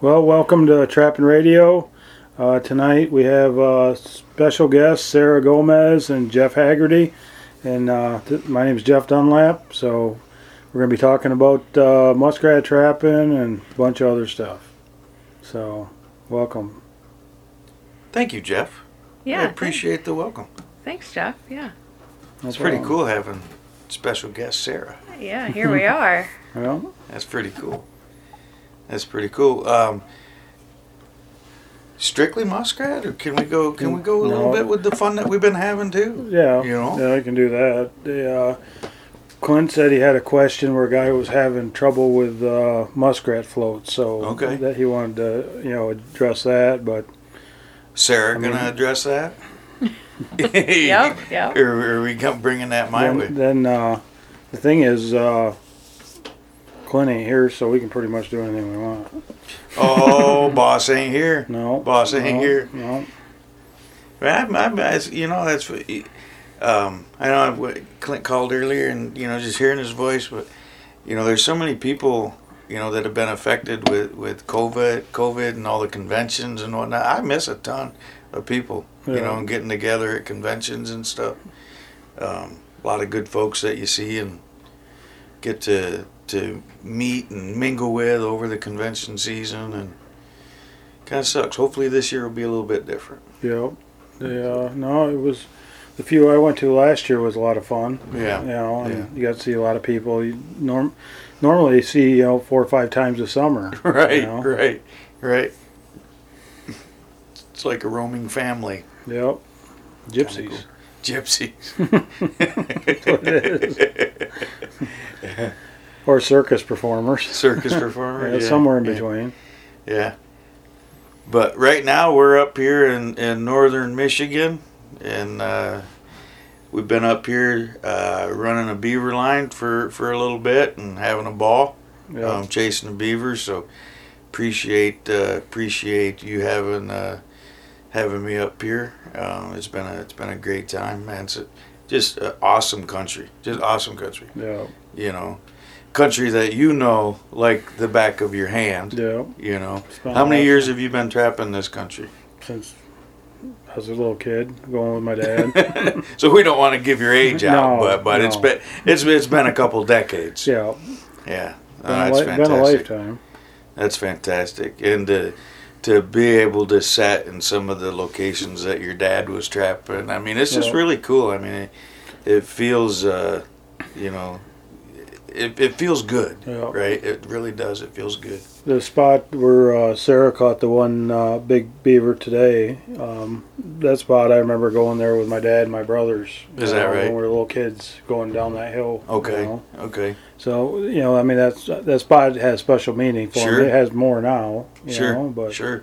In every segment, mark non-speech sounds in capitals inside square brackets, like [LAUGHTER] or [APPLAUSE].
Well, welcome to Trapping Radio. Uh, tonight we have uh, special guests Sarah Gomez and Jeff Hagerty. And uh, th- my name is Jeff Dunlap. So we're going to be talking about uh, muskrat trapping and a bunch of other stuff. So, welcome. Thank you, Jeff. Yeah. I appreciate the welcome. Thanks, Jeff. Yeah. No It's pretty cool having special guest Sarah. Yeah, here we [LAUGHS] are. Well, That's pretty cool. That's pretty cool. Um, strictly muskrat, or can we go? Can we go a little No. bit with the fun that we've been having too? yeah, You know? yeah, I can do that. The, uh, Clint said he had a question where a guy was having trouble with uh, muskrat floats, so Okay. that he wanted to, you know, address that. But Sarah, I mean- gonna address that? [LAUGHS] [LAUGHS] Yep, yep. Or are we come bringing that my way? then, then uh, the thing is, uh, Clint ain't here, so we can pretty much do anything we want. Oh, boss ain't here. No, Boss ain't no, here. No, I, I, I, you know, that's what. Um, I know what Clint called earlier, and you know, just hearing his voice, but you know, there's so many people, you know, that have been affected with with COVID, COVID, and all the conventions and whatnot. I miss a ton of people, you know, and getting together at conventions and stuff. Um, a lot of good folks that you see and get to to meet and mingle with over the convention season, and kind of sucks. Hopefully, this year will be a little bit different. yeah, yeah. No, it was the few I went to last year was a lot of fun. Yeah. You know, and Yeah. you got to see a lot of people. You norm normally you see you know four or five times a summer. [LAUGHS] Right, You know? right, right. It's like a roaming family. Yep. Gypsies. Gypsies. [LAUGHS] [LAUGHS] Or circus performers. Circus [LAUGHS] performer. Yeah, yeah, somewhere in yeah, between. Yeah. But right now we're up here in, in northern Michigan, and uh, we've been up here uh, running a beaver line for, for a little bit and having a ball. Yeah. um, chasing the beavers. So appreciate uh, appreciate you having uh, having me up here. Um, it's been a it's been a great time, man. It's a, just awesome country, just awesome country. yeah. You know, country that you know like the back of your hand. Yeah. You know, how many years have you been trapping this country? Since I was a little kid, going with my dad. [LAUGHS] so we don't want to give your age out, No, but but it's no. been it's it's been a couple decades. yeah. Yeah, Oh, Been, a, that's li- been a fantastic. lifetime. That's fantastic, and to to be able to set in some of the locations that your dad was trapping. I mean, it's just Yeah. really cool. I mean, it, it feels, uh, you know, it, it feels good, Yeah. right? It really does. It feels good. The spot where uh, Sarah caught the one uh, big beaver today, um, that spot I remember going there with my dad and my brothers. Is you that know, right? When we were little kids going down that hill. you Okay, know. okay, So you know, I mean, that's that spot has special meaning for Sure. me. It has more now. You sure, know, but sure.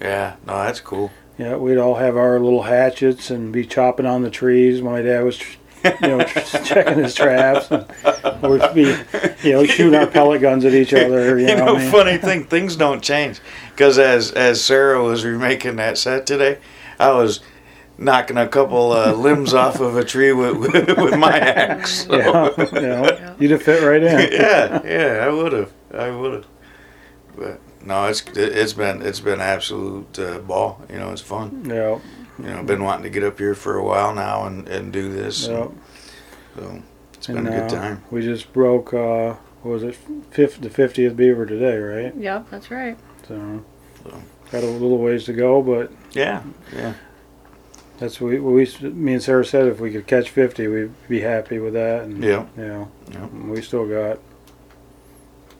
Yeah, no, that's cool. yeah, we'd all have our little hatchets and be chopping on the trees. My dad was, [LAUGHS] you know, [LAUGHS] checking his traps. And we'd be, you know, shooting our pellet guns at each other. You, [LAUGHS] You know, know, I mean? funny thing, things don't change. Because as as Sarah was remaking that set today, I was knocking a couple uh, limbs off of a tree with with, with my axe. So. Yeah, you know, you'd have fit right in. yeah, yeah, I would have, I would have. But no, it's it's been it's been absolute uh, ball. You know, it's fun. Yeah, You know, I've been wanting to get up here for a while now and, and do this. yeah. So it's been a good uh, time. We just broke, uh, what was it, fifth, the 50th beaver today, right? Yep, that's right. So, So. got a little ways to go, but Yeah, yeah. that's what we, we, me and Sarah said if we could catch 50, we'd be happy with that. And, Yeah. You know, Yeah. we still got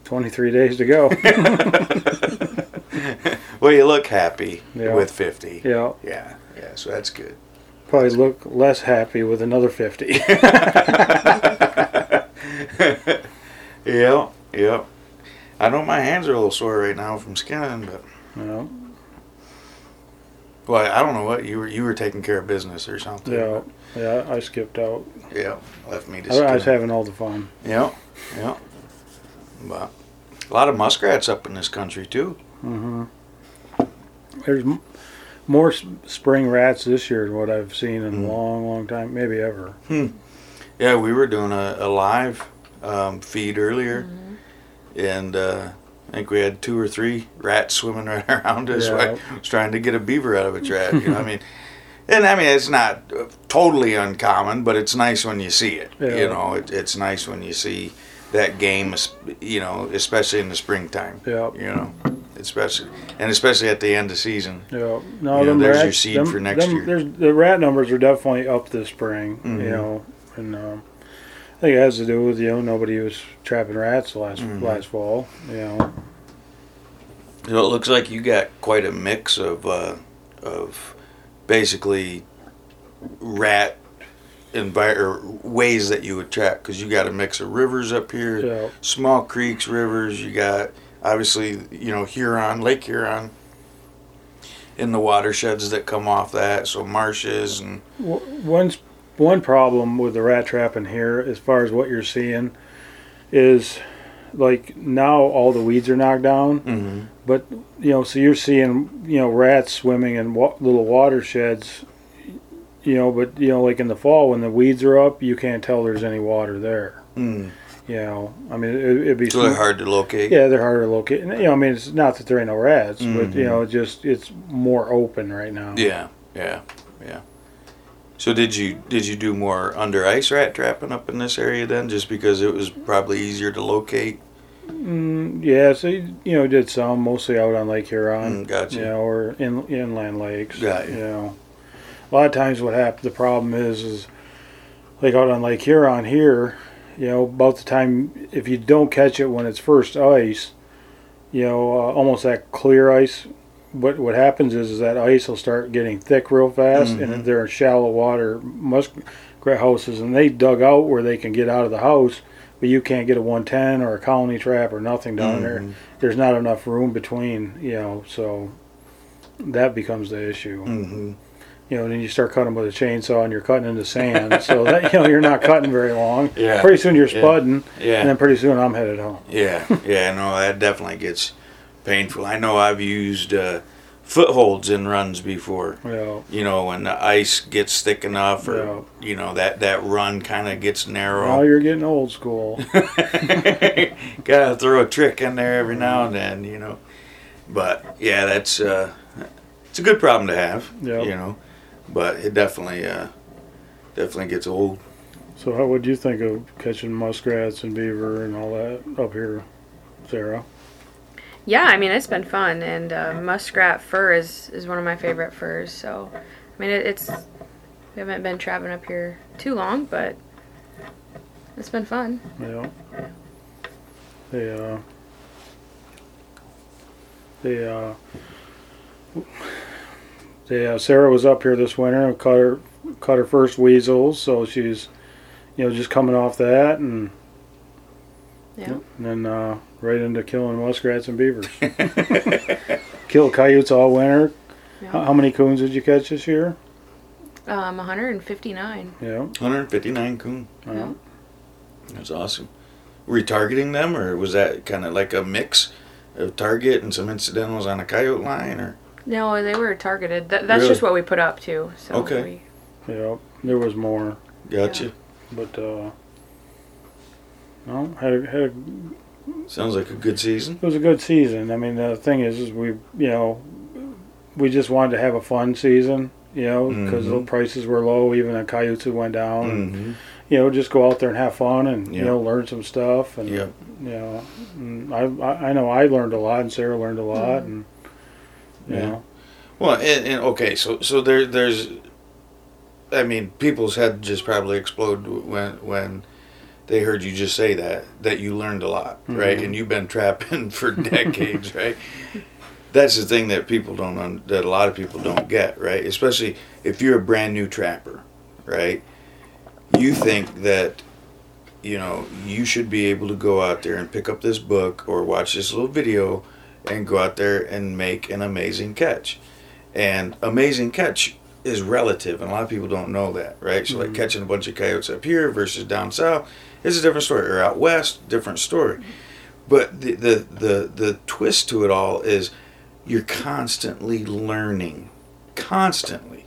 23 days to go. [LAUGHS] well, you look happy Yeah. with 50. yeah, Yeah, yeah, so that's good. probably look less happy with another 50. [LAUGHS] yeah, yeah. I know my hands are a little sore right now from skinning, but yeah, well, I don't know what you were you were taking care of business or something. yeah, yeah, I skipped out. yeah, left me to. I, I was having all the fun. Yeah, yeah. But a lot of muskrats up in this country too. hmm There's more spring rats this year than what I've seen in Mhm. a long, long time, maybe ever. Yeah, we were doing a, a live um, feed earlier, and uh, I think we had two or three rats swimming [LAUGHS] right around us. Yeah. I was trying to get a beaver out of a trap. You know, I [LAUGHS] mean, and I mean it's not uh, totally uncommon, but it's nice when you see it. Yeah. You know, it, it's nice when you see that game. You know, especially in the springtime. Yeah. You know, especially and especially at the end of season. Yeah, no, You know, there's your seed them- for next them- year. The rat numbers are definitely up this spring. Mhm. You know, and um, I think it has to do with you know nobody was trapping rats last Mhm. last fall. You know, So it looks like you got quite a mix of uh, of basically rat envi- or ways that you would trap because you got a mix of rivers up here, yeah, small creeks, rivers. You got obviously you know Huron, Lake Huron, in the watersheds that come off that. So marshes and One one problem with the rat trapping here, as far as what you're seeing, is like now all the weeds are knocked down. mm-hmm. But you know, so you're seeing you know rats swimming in wa- little watersheds. You know, but you know, like in the fall when the weeds are up, you can't tell there's any water there. mm. You know, I mean, it, it'd be so they're hard to locate. Yeah, they're harder to locate. And, you know, I mean, it's not that there ain't no rats, but Mhm. you know, just it's more open right now. Yeah, yeah, yeah. So did you did you do more under ice rat trapping up in this area then, just because it was probably easier to locate? Mm, yeah, so you know, did some mostly out on Lake Huron. Mm, gotcha. You know, or in inland lakes. Got you. You know, a lot of times what happens, the problem is, is like out on Lake Huron here, you know, about the time if you don't catch it when it's first ice, you know, uh, almost that clear ice. What what happens is, is that ice will start getting thick real fast, Mhm. and they're in shallow water muskrat houses, and they dug out where they can get out of the house, but you can't get a 110 or a colony trap or nothing down there Mhm. there's not enough room between, you know, so that becomes the issue. Mhm. You know, and then you start cutting with a chainsaw and you're cutting into sand, so that you know you're not cutting very long. [LAUGHS] Yeah. Pretty soon you're Yeah. spudding, Yeah. and then pretty soon I'm headed home. Yeah, yeah, no, that definitely gets painful. I know I've used uh, footholds in runs before. You know, You know, when the ice gets thick enough, or you know that that run kind of gets now narrow. you're getting old school. [LAUGHS] Gotta throw a trick in there every now and then, you know. But yeah, that's uh, it's a good problem to have. Yep. You know, but it definitely uh, definitely gets old. so how would you think of catching muskrats and beaver and all that up here, Sarah? Yeah, I mean it's been fun, and uh, muskrat fur is is one of my favorite furs. So, I mean it, it's we haven't been traveling up here too long, but it's been fun. Yeah. They uh they uh they uh Sarah was up here this winter and cut her cut her first weasels, so she's you know just coming off that and Yeah. and then uh right into killing muskrats and beavers. [LAUGHS] [LAUGHS] Kill coyotes all winter. Yeah. How, how many coons did you catch this year? Um, 159. Yeah. 159 coon. Yeah. That's awesome. Were you targeting them, or was that kind of like a mix of target and some incidentals on a coyote line, or? No, they were targeted. Th- that's Really? just what we put up too. So Okay. we- Yeah. There was more. Gotcha. But uh no, had a, had a Sounds like a good season. It was a good season. I mean, the thing is, is we, you know, we just wanted to have a fun season, you know, because the Mhm. prices were low, even the coyotes went down. Mm-hmm. you know, just go out there and have fun and you Yeah. know learn some stuff. And Yep. you know, and I, I I know I learned a lot, and Sarah learned a lot, and you Yeah. know, Well, and, and okay, so so there there's, I mean, people's head just probably explode when when they heard you just say that that you learned a lot, right? Mhm. And you've been trapping [LAUGHS] for [LAUGHS] decades, right? That's the thing that people don't un- that a lot of people don't get, right? Especially if you're a brand new trapper, right? You think that you know you should be able to go out there and pick up this book or watch this little video and go out there and make an amazing catch. And amazing catch is relative, and a lot of people don't know that, right? So, like Mhm. catching a bunch of coyotes up here versus down south is a different story, or out west, different story. But the the the, the twist to it all is you're constantly learning, constantly.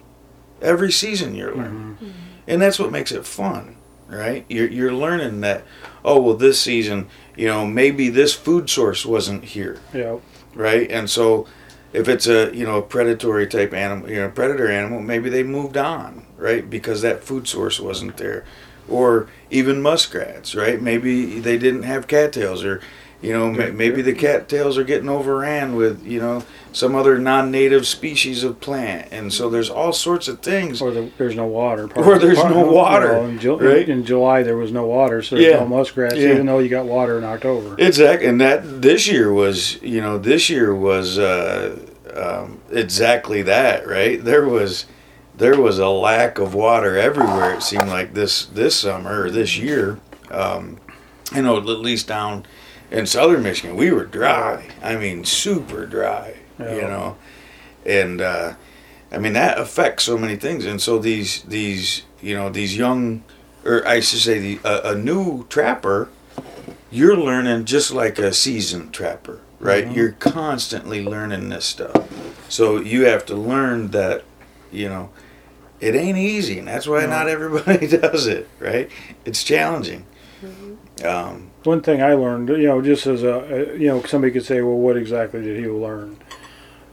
Every season you're learning, mhm. and that's what makes it fun. right? You're you're learning that. Oh well, this season, you know, maybe this food source wasn't here, Yeah. right? And so, if it's a you know a predatory type animal, you know, predator animal, maybe they moved on, right? Because that food source wasn't there, or even muskrats, right? Maybe they didn't have cattails, or you know, ma- maybe the cattails are getting overran with you know some other non-native species of plant, and so there's all sorts of things. Or the, there's no water. Or there's part- no [LAUGHS] water, in, Ju- right? in July there was no water, so there's Yeah. no muskrats, Yeah. even though you got water in October. Exactly, and that this year was, you know, this year was uh, um, exactly that, right? There was there was a lack of water everywhere. It seemed like this this summer or this year. Um, you know, at least down in southern Michigan, we were dry. I mean, super dry. You know, and uh, I mean that affects so many things. And so these these you know these young, or I should say, the, a, a new trapper you're learning just like a seasoned trapper, right? Mhm. You're constantly learning this stuff. So you have to learn that, you know, it ain't easy, and that's why No. not everybody [LAUGHS] does it, right? It's challenging. Um, One thing I learned, you know, just as a, a- you know, somebody could say, well, what exactly did he learn?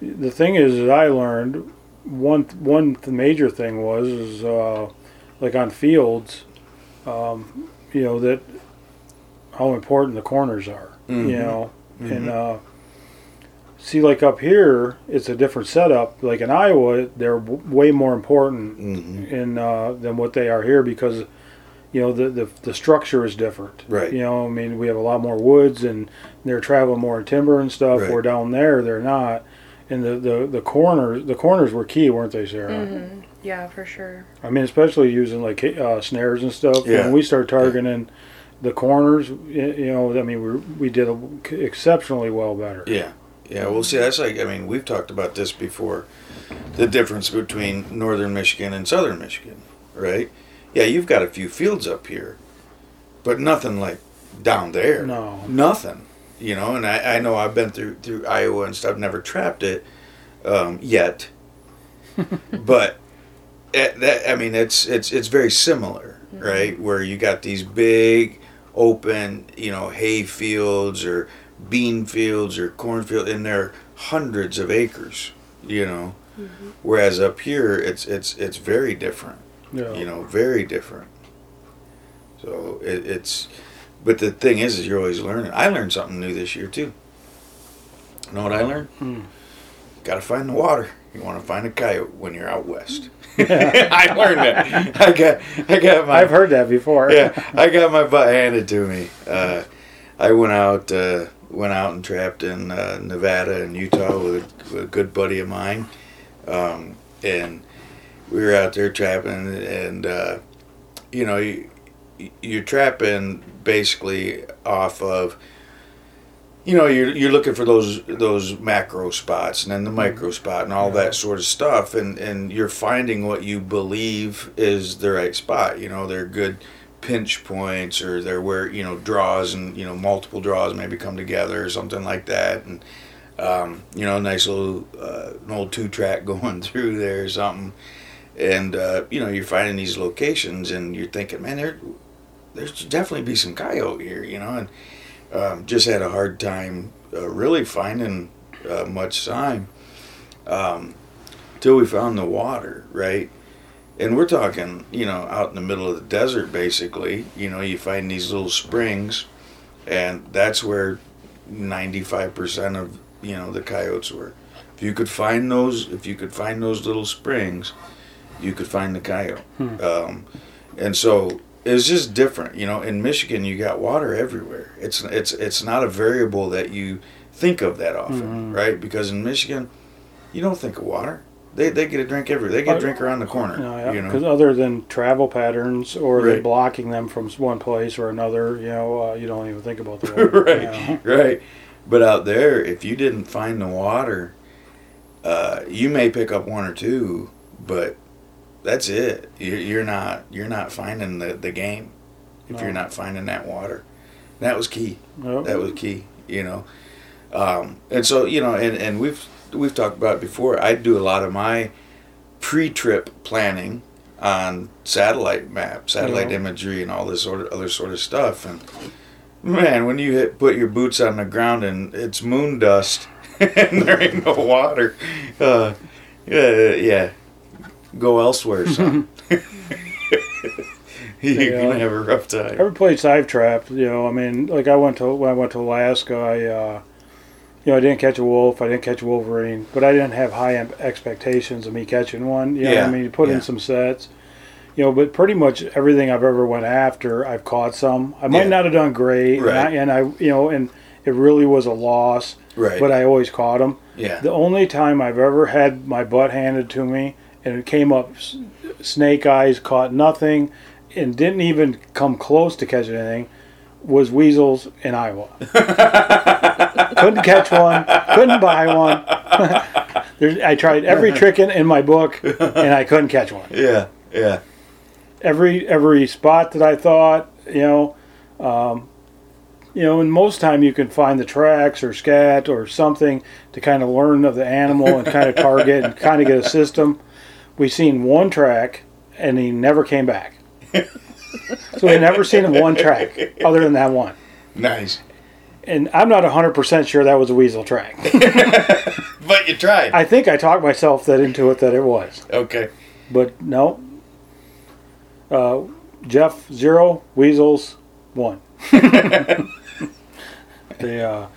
The thing is, that I learned one one th- major thing was is uh, like on fields, um, you know that how important the corners are, Mhm. you know, mhm. and uh, see like up here it's a different setup. Like in Iowa, they're w- way more important Mhm. in uh, than what they are here because you know the, the the structure is different. Right. You know, I mean, we have a lot more woods and they're traveling more in timber and stuff. Right. Where down there they're not. And the, the, the corners the corners were key, weren't they, Sarah? hmm Yeah, for sure. I mean, especially using like uh, snares and stuff. Yeah. When we start targeting the corners, y- you know, I mean, we we did exceptionally well better. Yeah, yeah. Well, see, that's like I mean, we've talked about this before. The difference between northern Michigan and southern Michigan, right? Yeah, you've got a few fields up here, but nothing like down there. No. nothing. You know, and I, I know I've been through through Iowa and stuff. Never trapped it um, yet, [LAUGHS] but at that I mean, it's it's it's very similar, mm-hmm. right? Where you got these big open, you know, hay fields or bean fields or cornfield, and they're hundreds of acres, you know. Mm-hmm. Whereas up here, it's it's it's very different, Yeah. you know, very different. So it, it's, but the thing is, is you're always learning. I learned something new this year too. You know what I learned? Hmm. Got to find the water. You want to find a coyote when you're out west. [LAUGHS] [LAUGHS] I learned that. I got I got my I've heard that before. yeah, I got my butt handed to me. Uh, I went out, uh, went out and trapped in uh, Nevada and Utah with a, with a good buddy of mine, um, and we were out there trapping. And uh, you know, you, you're trapping basically off of. You know, you're you're looking for those those macro spots and then the micro spot and all that sort of stuff, and and you're finding what you believe is the right spot. You know, they're good pinch points or they're where you know draws and you know multiple draws maybe come together or something like that and um, you know a nice little uh, an old two track [LAUGHS] going through there or something and uh, you know you're finding these locations and you're thinking man there should definitely be some coyote here you know and um, just had a hard time uh, really finding uh, much sign um, till we found the water right and we're talking, you know, out in the middle of the desert, basically. You know, you find these little springs, and that's where 95% of, you know, the coyotes were. If you could find those, if you could find those little springs, you could find the coyote. Hmm. Um, and so it's just different. You know, in Michigan, you got water everywhere. It's it's it's not a variable that you think of that often, Mhm. right? Because in Michigan, you don't think of water. They, they get a drink every. They get a Uh, drink around the corner. No, yeah, You know. because other than travel patterns or they Right. blocking them from one place or another, you know, uh, you don't even think about the water. [LAUGHS] right, know. [LAUGHS] right. But out there, if you didn't find the water, uh, you may pick up one or two, but that's it. You're, you're not you're not finding the, the game if No. you're not finding that water. That was key. Nope. That was key. You know, um, and so you know, and, and we've we've talked about it before. I do a lot of my pre-trip planning on satellite maps, satellite Yeah. imagery, and all this sort of other sort of stuff. And man, when you hit, put your boots on the ground and it's moon dust [LAUGHS] and there ain't no water, uh, yeah, yeah, go elsewhere, son. [LAUGHS] [LAUGHS] You're Yeah. gonna have a rough time. Every place I've trapped, you know, I mean, like I went to when I went to Alaska, I, uh, you know, I didn't catch a wolf, I didn't catch a wolverine, but I didn't have high expectations of me catching one. You know, Yeah, I mean, you put yeah. in some sets, you know, but pretty much everything I've ever went after, I've caught some. I might Yeah. not have done great, Right. and, I, and I, you know, and it really was a loss, Right. but I always caught them. yeah. The only time I've ever had my butt handed to me and it came up snake eyes, caught nothing, and didn't even come close to catching anything was weasels in Iowa. [LAUGHS] couldn't catch one, couldn't buy one. [LAUGHS] There's, I tried every trick in, in my book and I couldn't catch one. [LAUGHS] Yeah. Yeah. Every every spot that I thought, you know, um, you know, and most time you can find the tracks or scat or something to kind of learn of the animal and kind of target and kind of get a system. We seen one track and he never came back. [LAUGHS] so we never seen him one track other than that one. Nice. And I'm not 100% sure that was a weasel track. [LAUGHS] But you tried. I think I talked myself that into it that it was. okay. But no. Uh, Jeff, zero. Weasels, one. [LAUGHS] the, uh,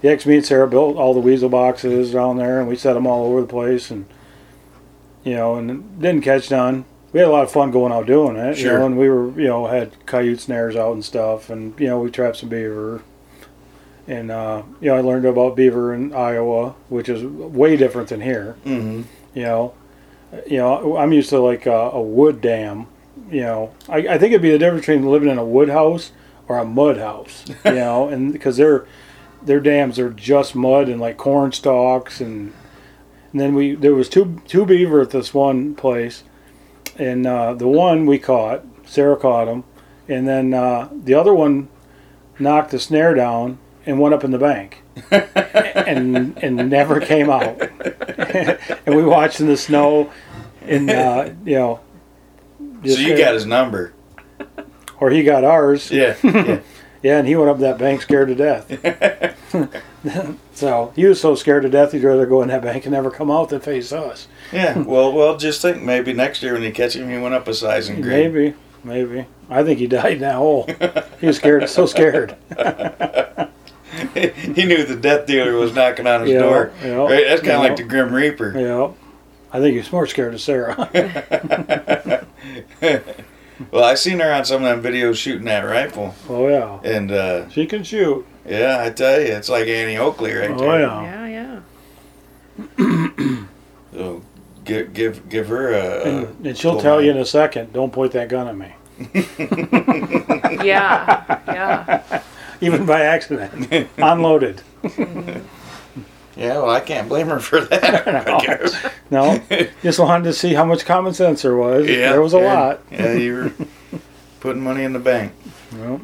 the ex me and Sarah built all the weasel boxes down there, and we set them all over the place, and you know, and didn't catch none. We had a lot of fun going out doing it, you Sure. know, and we were, you know, had coyote snares out and stuff, and you know, we trapped some beaver, and uh, you know, I learned about beaver in Iowa, which is way different than here Mm-hmm. you know you know i'm used to like a, a wood dam you know I, I think it'd be the difference between living in a wood house or a mud house you [LAUGHS] know and because their their dams are just mud and like corn stalks and and then we there was two two beaver at this one place and uh, the one we caught sarah caught him and then uh, the other one knocked the snare down and went up in the bank [LAUGHS] and and never came out [LAUGHS] and we watched in the snow and uh, you know So you got his number. or he got ours Yeah. Yeah. [LAUGHS] yeah and he went up that bank scared to death [LAUGHS] so he was so scared to death he'd rather go in that bank and never come out than face us yeah. Well, well, just think maybe next year when you catch him, he went up a size in grade. maybe maybe i think he died in that oh. hole he was scared so scared [LAUGHS] he knew the death dealer was knocking on his Yeah, door. yeah, right? That's kind of yeah. like the Grim Reaper. yeah i think he was more scared of sarah [LAUGHS] Well, I seen her on some of them videos shooting that rifle, oh yeah and uh, she can shoot yeah, I tell you, it's like Annie Oakley right oh there. yeah Yeah, yeah. So give give give her a. a and, and she'll full tell you in a second don't point that gun at me [LAUGHS] Yeah, yeah. [LAUGHS] even by accident [LAUGHS] unloaded Yeah, well, I can't blame her for that. [LAUGHS] I guess. no [LAUGHS] just wanted to see how much common sense there was Yeah, there was a yeah. lot Yeah, you were [LAUGHS] putting money in the bank. Well,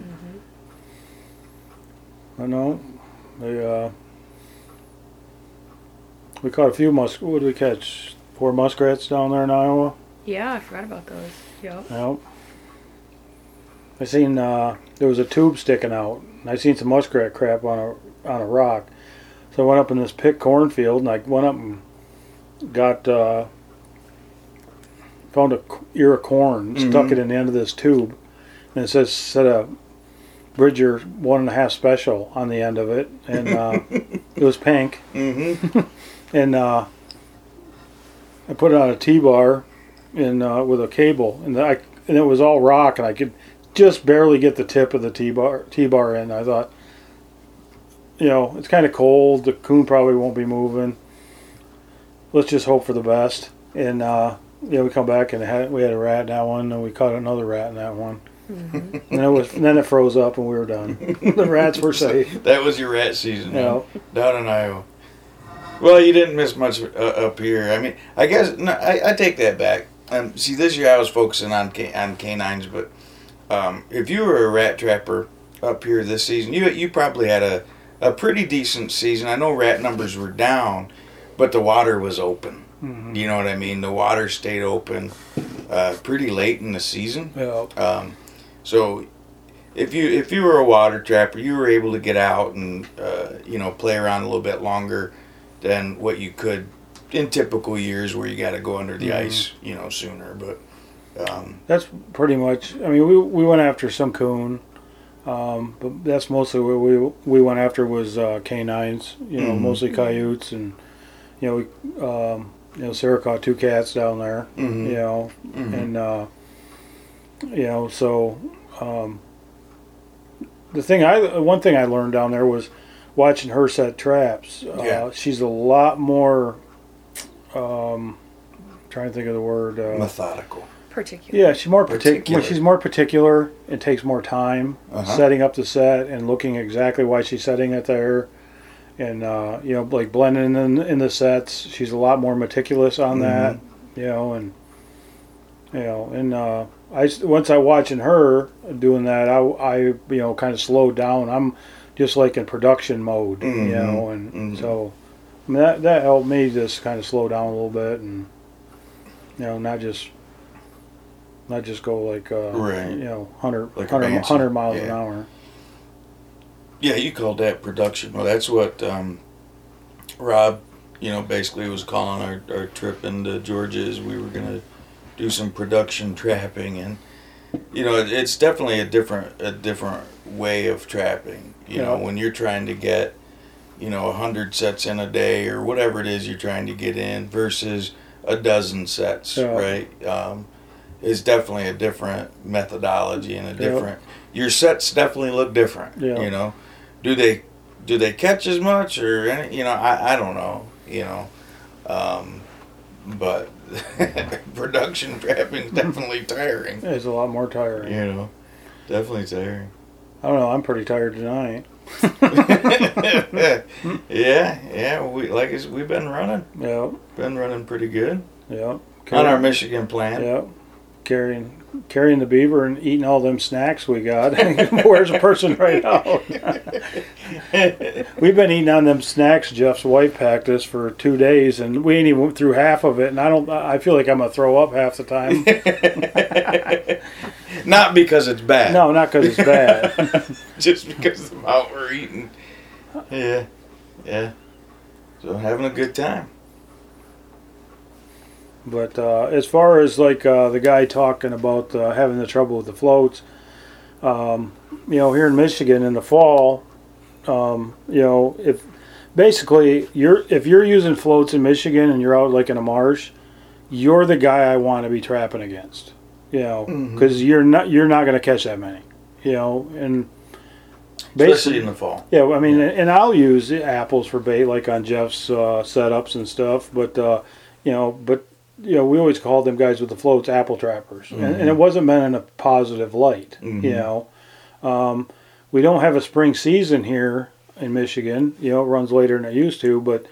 I know. They uh, we caught a few musk. What did we catch? Four muskrats down there in Iowa. Yeah, I forgot about those. Yep. Yep. I seen uh, there was a tube sticking out. And I seen some muskrat crap on a on a rock. So I went up in this pick cornfield and I went up and got uh, found a ear of corn, stuck Mhm. it in the end of this tube, and it says said a Bridger one and a half special on the end of it, and uh, [LAUGHS] it was pink Mm-hmm. and uh, I put it on a T-bar and uh, with a cable, and I and it was all rock, and I could just barely get the tip of the T-bar T-bar in. I thought, you know, it's kind of cold. The coon probably won't be moving. Let's just hope for the best. And uh, yeah, we come back and had, we had a rat in that one, and we caught another rat in that one. And it was and then it froze up, and we were done. [LAUGHS] the rats were safe. That was your rat season, You know, down in Iowa. Well, you didn't miss much uh, up here. I mean, I guess no, I, I take that back. Um, see, this year I was focusing on ca- on canines, but um, if you were a rat trapper up here this season, you you probably had a, a pretty decent season. I know rat numbers were down, but the water was open. Mhm. You know what I mean? The water stayed open. uh, pretty late in the season. Yeah. Um, so if you if you were a water trapper, you were able to get out and uh, you know play around a little bit longer than what you could in typical years where you got to go under the Mhm. ice, you know, sooner. But um, That's pretty much. I mean, we we went after some coon, um, but that's mostly what we we went after was uh, canines. You know, Mhm. mostly coyotes, and you know, we, um, you know, Sarah caught two cats down there. Mhm. You know, mhm. and uh, you know, so um, the thing I one thing I learned down there was watching her set traps. Uh, Yeah. she's a lot more. Um, trying to think of the word. Uh, methodical. Particular. yeah, she's more particular. Particular. She's more particular. It takes more time Uh-huh. setting up the set and looking exactly why she's setting it there, and uh, you know, like blending in in the sets. She's a lot more meticulous on that. You know, and you know, and uh, I s- once I watching her doing that, I, I you know kind of slowed down. I'm just like in production mode, Mhm. you know, and Mhm. so I mean, that that helped me just kind of slow down a little bit and you know not just not just go like uh, Right. you know 100, Like 100, 100 miles an hour. Yeah, you called that production. Well, that's what um, Rob, you know, basically was calling our, our trip into Georgia is we were going to do some production trapping and you know, it, it's definitely a different a different way of trapping. You know, when you're trying to get, you know, a hundred sets in a day or whatever it is you're trying to get in versus a dozen sets, Yeah. right? Um, it's definitely a different methodology and a Yeah. different. Your sets definitely look different. Yeah. You know, do they do they catch as much or any? You know, I I don't know. You know, um, but [LAUGHS] production trapping is definitely [LAUGHS] tiring. It's a lot more tiring. You know, definitely tiring. I don't know. I'm pretty tired tonight. [LAUGHS] yeah, yeah. We like we've been running, Yeah, been running pretty good yeah. on our Michigan plant. Yeah, carrying carrying the beaver and eating all them snacks we got. [LAUGHS] Where's a person right out? [LAUGHS] We've been eating on them snacks Jeff's wife packed us for two days, and we ain't even went through half of it. And I don't. I feel like I'm gonna throw up half the time. [LAUGHS] Not because it's bad. no, not because it's bad. just because of the amount we're eating. Yeah, yeah. So having a good time. But uh, as far as like uh, the guy talking about uh, having the trouble with the floats, um, you know, here in Michigan in the fall, um, you know, if basically you're if you're using floats in Michigan and you're out like in a marsh, you're the guy I want to be trapping against. You know, because you're not you're not going to catch that many. You know, and Especially in the fall. yeah, I mean, and I'll use apples for bait, like on Jeff's uh, setups and stuff. But uh, you know, but you know, we always called them guys with the floats apple trappers, and, and it wasn't meant in a positive light. Mhm. You know, um, we don't have a spring season here in Michigan. You know, it runs later than it used to, but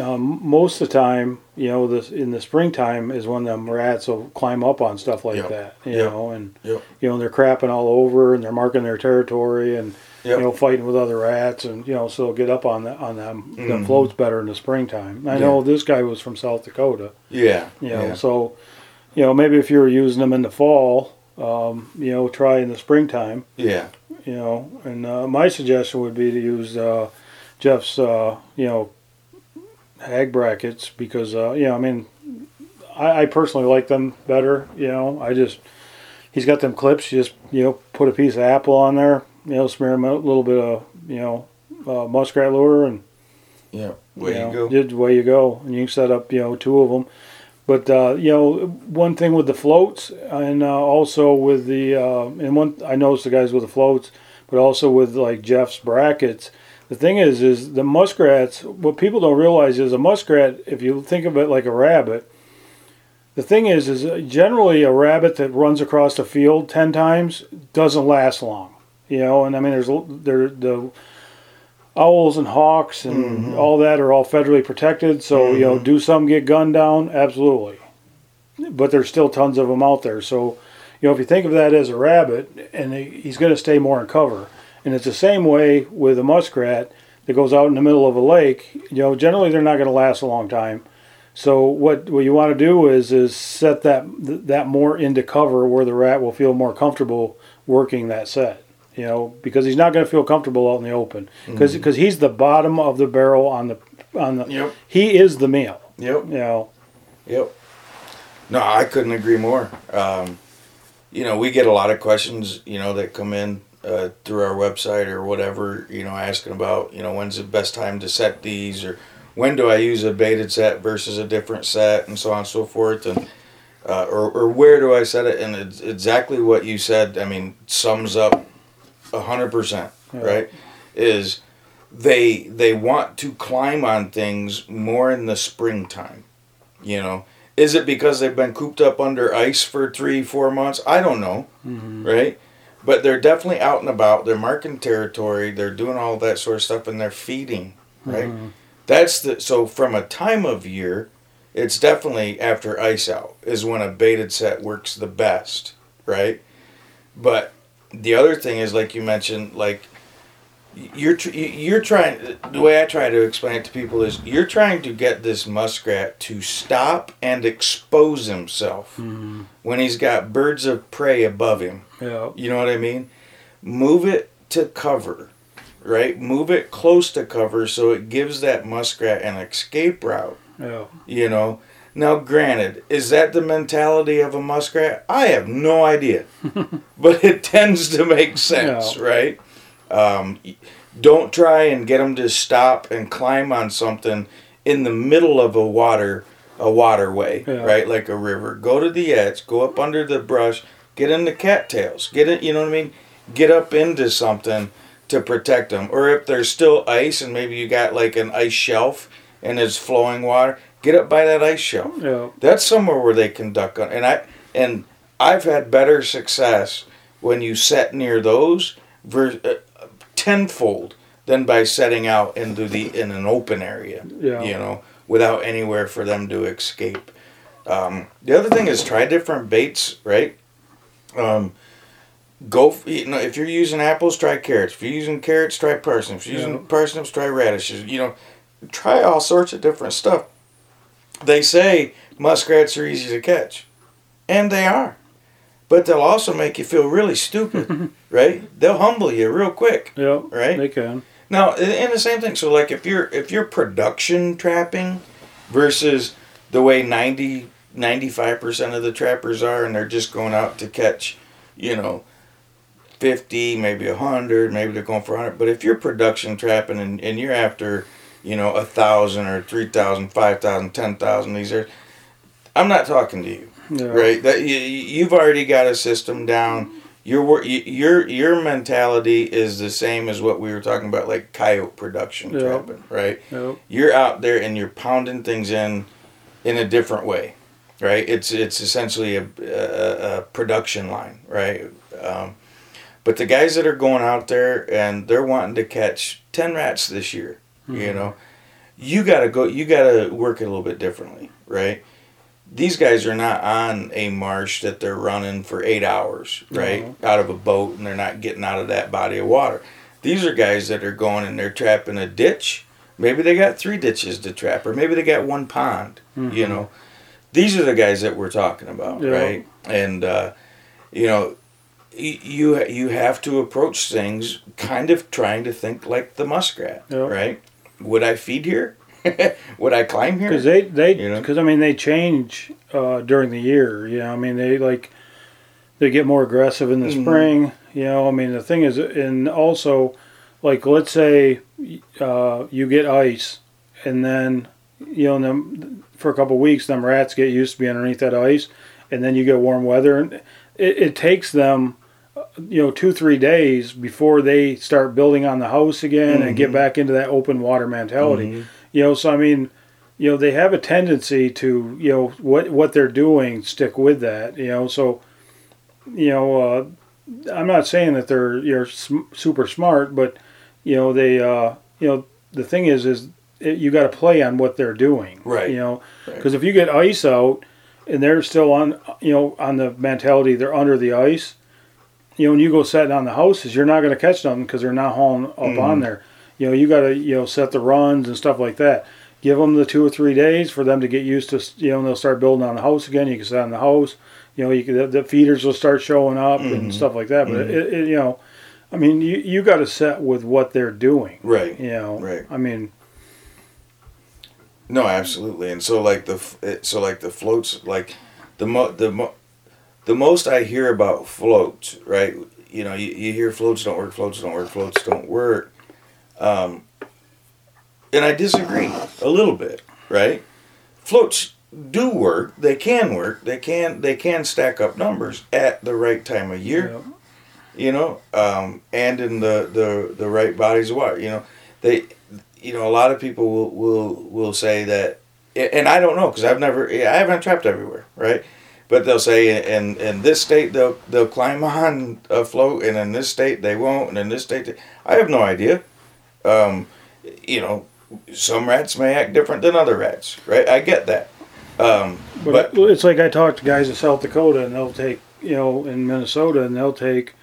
um, most of the time, you know, this in the springtime is when them rats will climb up on stuff like Yep. that. You Yep. know, and Yep. you know they're crapping all over and they're marking their territory and Yep. you know fighting with other rats and you know so they'll get up on the, on them Mhm. floats better in the springtime. I know this guy was from South Dakota, Yeah. you know, yeah. so you know maybe if you were using them in the fall, um, you know, try in the springtime, Yeah. you know. And uh, my suggestion would be to use uh, Jeff's uh, you know hag brackets because uh, you know I mean I, I personally like them better. You know, I just he's got them clips. You just you know put a piece of apple on there. You know, smear them out a little bit of you know uh, muskrat lure and Yeah. Way you you go. just way you go, and you can set up you know two of them. But uh, you know, one thing with the floats, and uh, also with the uh, and one I noticed the guys with the floats, but also with like Jeff's brackets. The thing is, is the muskrats. What people don't realize is a muskrat. If you think of it like a rabbit, the thing is, is uh, generally a rabbit that runs across the field ten times doesn't last long. You know, and I mean, there's there the owls and hawks and Mhm. all that are all federally protected. So you know, Mhm. do some get gunned down? Absolutely, but there's still tons of them out there. So you know, if you think of that as a rabbit, and he's going to stay more in cover, and it's the same way with a muskrat that goes out in the middle of a lake. You know, generally they're not going to last a long time. So what what you want to do is is set that that more into cover where the rat will feel more comfortable working that set. You know, because he's not going to feel comfortable out in the open because Mm-hmm. he's the bottom of the barrel on the on the. Yep. He is the meal. Yep. You know. Yep. No, I couldn't agree more. Um, you know, we get a lot of questions, you know, that come in uh, through our website or whatever, you know, asking about, you know, when's the best time to set these or when do I use a baited set versus a different set and so on and so forth. And, uh, or, or where do I set it? And it's exactly what you said, I mean, sums up a hundred percent, Yeah. right? Is they, they want to climb on things more in the springtime, you know, is it because they've been cooped up under ice for three, four months? I don't know, Mhm. right? But they're definitely out and about. They're marking territory. They're doing all that sort of stuff, and they're feeding, right? Mhm. That's the so from a time of year, it's definitely after ice out is when a baited set works the best, right? But the other thing is, like you mentioned, like you're tr- you're trying. The way I try to explain it to people is, you're trying to get this muskrat to stop and expose himself Mhm. when he's got birds of prey above him. Yeah. You know what I mean? Move it to cover, right? Move it close to cover so it gives that muskrat an escape route. Yeah. You know. Now, granted, is that the mentality of a muskrat? I have no idea, [LAUGHS] but it tends to make sense, Yeah. right? Um, don't try and get them to stop and climb on something in the middle of a water, a waterway, Yeah. right? Like a river. Go to the edge. Go up under the brush. Get in the cattails. Get it. You know what I mean? Get up into something to protect them. Or if there's still ice and maybe you got like an ice shelf and it's flowing water, get up by that ice shelf. Yeah. That's somewhere where they can duck on. And I and I've had better success when you set near those ver- uh, tenfold than by setting out into the in an open area. Yeah. You know, without anywhere for them to escape. Um, the other thing is try different baits, right? Um, go f- you know if you're using apples, try carrots. If you're using carrots, try parsnips. If you're using Yeah. parsnips, try radishes. You know, try all sorts of different stuff. They say muskrats are easy to catch, and they are, but they'll also make you feel really stupid, [LAUGHS] right? They'll humble you real quick. Yeah. Right. They can. Now, and the same thing. So, like, if you're if you're production trapping versus the way 90 95 percent of the trappers are, and they're just going out to catch, you know, fifty, maybe hundred, maybe they're going for hundred. But if you're production trapping and, and you're after, you know, a thousand or three thousand, five thousand, ten thousand, these are. I'm not talking to you Yeah. right? That you, you've already got a system down. Your your your mentality is the same as what we were talking about, like coyote production trapping, right? Yeah. You're out there and you're pounding things in in a different way, right? It's it's essentially a, a, a production line, right? Um, but the guys that are going out there and they're wanting to catch ten rats this year, you Mhm. know, you gotta go. You gotta work it a little bit differently, right? These guys are not on a marsh that they're running for eight hours, right? Out of a boat, and they're not getting out of that body of water. These are guys that are going and they're trapping a ditch. Maybe they got three ditches to trap, or maybe they got one pond. You Mhm. know, these are the guys that we're talking about, Yeah. right? And uh, you know, you you have to approach things kind of trying to think like the muskrat, Yeah. right? Would I feed here? [LAUGHS] Would I climb here? Because they they You know? I mean they change uh, during the year. You know, I mean they like they get more aggressive in the Mhm. spring. You know, I mean the thing is, and also like let's say uh, you get ice, and then you know them for a couple weeks, them rats get used to being underneath that ice, and then you get warm weather, and it, it takes them. You know, two three days before they start building on the house again and get Mhm. back into that open water mentality. Mhm. You know, so I mean, you know, they have a tendency to, you know, what what they're doing, stick with that. You know, so, you know, uh, I'm not saying that they're you're sm- super smart, but you know, they, uh, you know, the thing is, is it, you got to play on what they're doing, Right. You know, Right. because if you get ice out and they're still on, you know, on the mentality they're under the ice. You know, when you go setting on the houses, you're not going to catch them because they're not hauling up Mhm. on there. You know, you got to you know set the runs and stuff like that give them the two or three days for them to get used to. You know, they'll start building on the house again. You can set on the house. You know, you can, the, the feeders will start showing up Mhm. and stuff like that. But Mhm. it, it, you know, I mean, you you got to set with what they're doing. Right. You know, Right. I mean, No, absolutely. And so like the so like the floats like the mo- the mo- the most I hear about floats, right? You know, you, you hear floats don't work, floats don't work, floats don't work. Um, and I disagree a little bit, right? Floats do work. They can work. They can they can stack up numbers at the right time of year. you know, you know, um, and in the, the, the right bodies of water. You know, they, you know, a lot of people will will, will say that, and I don't know because I've never, I haven't trapped everywhere, right? But they'll say in in this state they'll they'll climb on a float, and in this state they won't, and in this state they, I have no idea. Um, you know, some rats may act different than other rats, right? I get that. Um, but, but it's like I talk to guys in South Dakota, and they'll take you know in Minnesota, and they'll take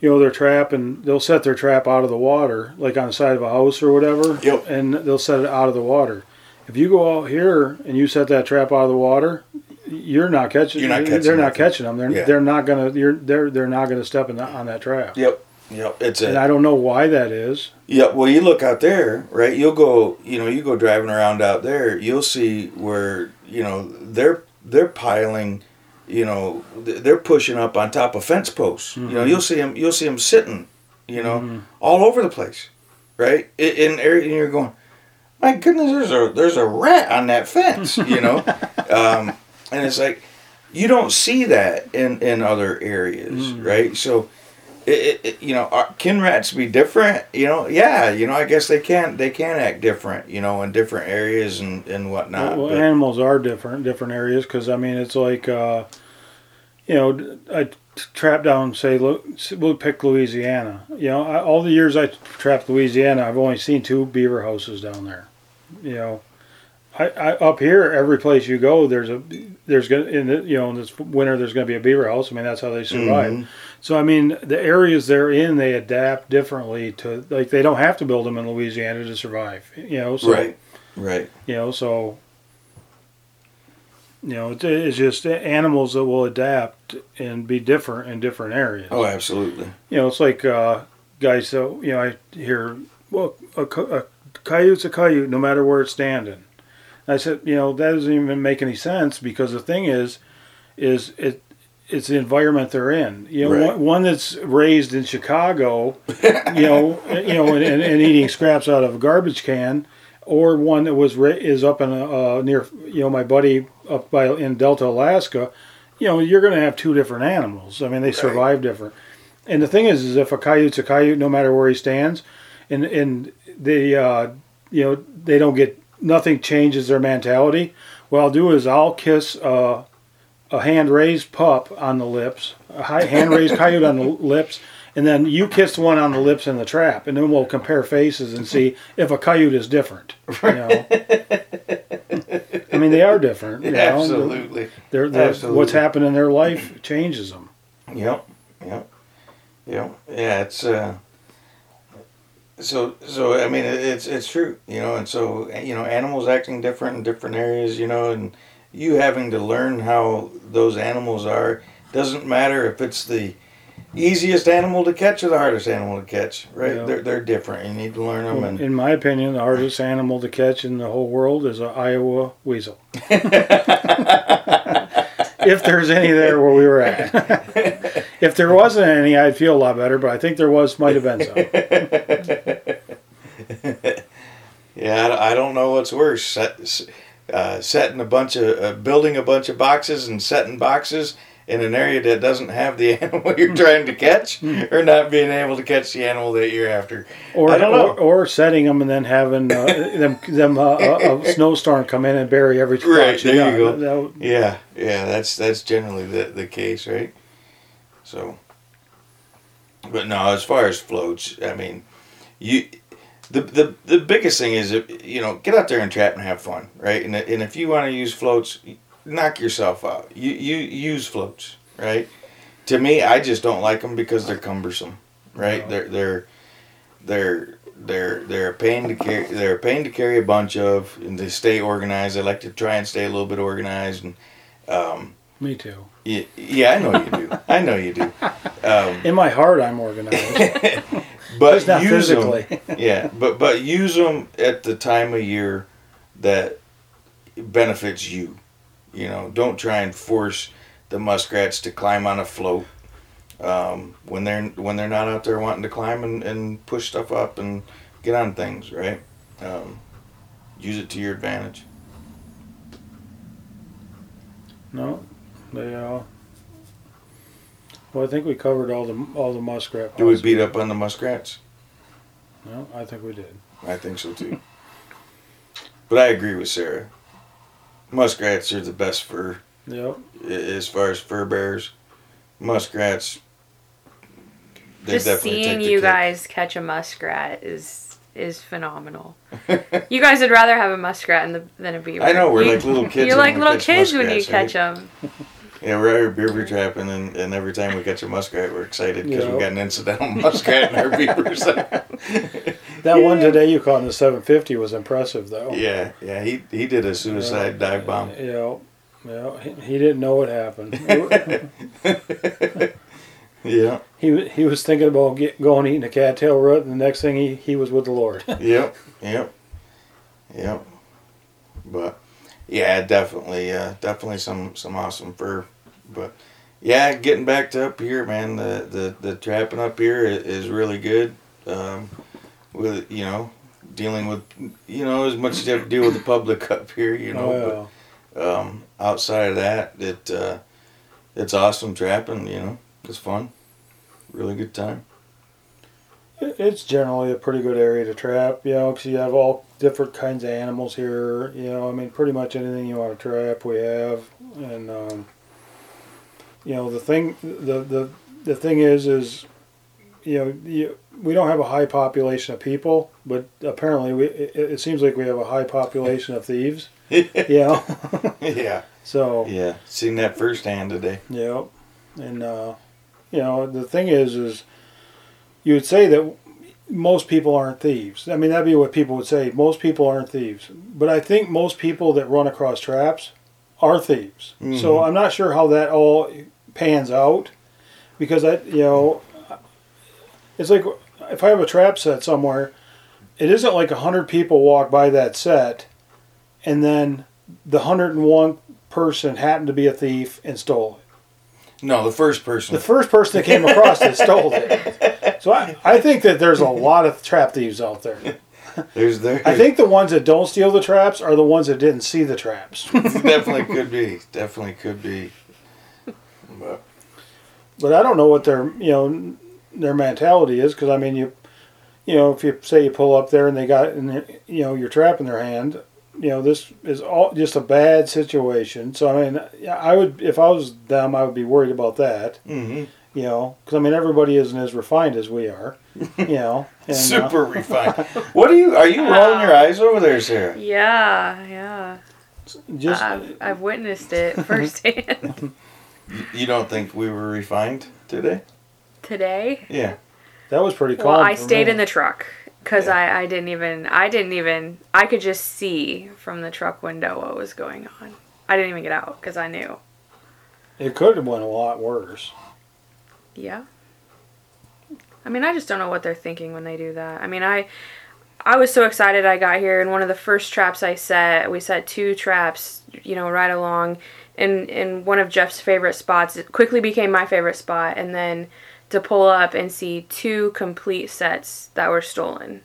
you know their trap, and they'll set their trap out of the water, like on the side of a house or whatever. Yep. And they'll set it out of the water. If you go out here and you set that trap out of the water, you're not catching. You're not catching they're not catching them. They're Yeah. they're not gonna. You're they're they're not gonna step in that, on that trap. yep, yep, it's And I don't know why that is. Yeah, well, you look out there, right? You'll go, you know, you go driving around out there. You'll see where you know they're they're piling, you know, they're pushing up on top of fence posts. You know, Mhm. you'll see them, you'll see them sitting, you know, Mhm. all over the place, right? In, in area, and you're going, my goodness, there's a there's a rat on that fence, you know, [LAUGHS] um, and it's like you don't see that in in other areas, Mm. right? So it, it, you know, can rats be different? You know, yeah, you know, I guess they can they can act different, you know, in different areas and and whatnot. well, but- animals are different, different areas. Because I mean, it's like, uh, you know, I trap down. Say, look, we'll pick Louisiana. You know, I, all the years I trapped Louisiana, I've only seen two beaver houses down there. You know, I, I up here, every place you go, there's a there's gonna in the, you know in this winter there's gonna be a beaver house. I mean, that's how they survive. Mhm. So I mean, the areas they're in, they adapt differently to like they don't have to build them in Louisiana to survive. You know, so right, right, you know so you know it's, it's just animals that will adapt and be different in different areas oh, absolutely, you know it's like uh, guys so you know i hear well a, a coyote's a coyote no matter where it's standing i said you know that doesn't even make any sense because the thing is is it it's the environment they're in. You know, Right. one, one that's raised in Chicago, you know, [LAUGHS] you know, and, and, and eating scraps out of a garbage can, or one that was is up in a, uh, near, you know, my buddy up by in Delta, Alaska. You know, you're going to have two different animals. I mean, they survive different. And the thing is, is if a coyote's a coyote, no matter where he stands, and and they, uh, you know, they don't get nothing changes their mentality. What I'll do is I'll kiss uh, a hand raised pup on the lips, a hand raised [LAUGHS] coyote on the lips, and then you kiss one on the lips in the trap, and then we'll compare faces and see if a coyote is different. You know? [LAUGHS] I mean, they are different. You know? absolutely, They're, they're, Absolutely. what's happened in their life changes them. yep, yep, yep. Yeah, it's uh. So, so I mean, it's it's true, you know, and so you know, animals acting different in different areas, you know, and you having to learn how those animals are doesn't matter if it's the easiest animal to catch or the hardest animal to catch, right? Yeah. They're they're different. You need to learn them, and In my opinion, the hardest animal to catch in the whole world is an Iowa weasel. [LAUGHS] if there's any there where we were at. [LAUGHS] if there wasn't any, I'd feel a lot better, but I think there was, might have been some. [LAUGHS] Yeah, I, don't know what's worse: set, uh, setting a bunch of uh, building a bunch of boxes and setting boxes in an area that doesn't have the [LAUGHS] animal you're trying to catch, or not being able to catch the animal that you're after. Or, I don't know. or, or setting them and then having uh, them, them uh, a, a [LAUGHS] snowstorm come in and bury every spot. Right, there you go. That would- Yeah, yeah, that's that's generally the the case, right? So, but no, as far as floats, I mean, you. The, the, the biggest thing is if, you know get out there and trap and have fun right and, and if you want to use floats knock yourself out you you use floats right to me I just don't like them because they're cumbersome right they're they're they're they're they're a pain to carry. They're a pain to carry a bunch of, and they stay organized. I like to try and stay a little bit organized, and um, Me too. yeah, yeah, I know you do. I know you do. [LAUGHS] Um, In my heart, I'm organized. [LAUGHS] but Just not use 'em- physically. [LAUGHS] yeah, but but use them at the time of year that benefits you. You know, don't try and force the muskrats to climb on a float um, when they're when they're not out there wanting to climb and, and push stuff up and get on things. Right? Um, use it to your advantage. no, they. Uh, well, I think we covered all the all the muskrat. Do we ponds. beat up on the muskrats? No, I think we did. I think so too. but I agree with Sarah. Muskrats are the best for Yep. as far as fur bears, muskrats. They Just definitely seeing take the you cake. guys catch a muskrat is is phenomenal. You guys would rather have a muskrat in the, than a beaver. I know we're You- like little [LAUGHS] kids. You're when like little kids when you muskrats, catch right? them. Yeah, we're out here beaver trapping, and, and every time we catch a muskrat, we're excited because Yeah. we got an incidental [LAUGHS] muskrat in our beaver beavers. [LAUGHS] That one today you caught in the 750 was impressive, though. yeah, yeah, he he did a suicide dive bomb. Yeah. Yeah. He, he didn't know what happened. [LAUGHS] yeah, he he was thinking about get, going eating a cattail root, and the next thing he, he was with the Lord. yep, yep, yep. But yeah, definitely, uh, definitely some some awesome fur. But yeah, getting back to up here, man, the the, the trapping up here is really good. Um, with you know, dealing with you know as much as you have to deal with the public [LAUGHS] up here, you know. oh, But um, outside of that, it uh, it's awesome trapping. You know, it's fun, really good time. It's generally a pretty good area to trap, you know, because you have all different kinds of animals here. You know, I mean, pretty much anything you want to trap, we have. And, um, you know, the thing, the, the, the thing is, is, you know, you, we don't have a high population of people, but apparently we, it, it seems like we have a high population of thieves. [LAUGHS] You know, yeah, [LAUGHS] so. yeah. Seen that firsthand today. Yep. And uh, you know, the thing is is you would say that most people aren't thieves. I mean, that'd be what people would say. Most people aren't thieves. But I think most people that run across traps are thieves. So Mhm. I'm not sure how that all pans out because I, you know, it's like if I have a trap set somewhere, it isn't like a hundred people walk by that set, and then the hundred and one person happened to be a thief and stole it. No, the first person. The first person that came across it stole it. [LAUGHS] So I, I think that there's a [LAUGHS] lot of trap thieves out there. There's there. I think the ones that don't steal the traps are the ones that didn't see the traps. [LAUGHS] definitely could be. Definitely could be. But But I don't know what their you know their mentality is because I mean you you know if you say you pull up there and they got and you know your trap in their hand, you know this is all just a bad situation. So I mean yeah, I would if I was them I would be worried about that. hmm You know because I mean everybody isn't as refined as we are. You know [LAUGHS] and, uh, super refined. [LAUGHS] What are you? Are you rolling your eyes over there, Sarah? Yeah, yeah. just I've, I've witnessed it [LAUGHS] firsthand You don't think we were refined today? today. Yeah. that was pretty calm. Well, I stayed me. in the truck because Yeah. I, I didn't even I didn't even I could just see from the truck window what was going on. I didn't even get out because I knew. It could have went a lot worse. Yeah. I mean, I just don't know what they're thinking when they do that. I mean, I I was so excited I got here and one of the first traps I set, we set two traps, you know, right along in in one of Jeff's favorite spots. It quickly became my favorite spot and then to pull up and see two complete sets that were stolen.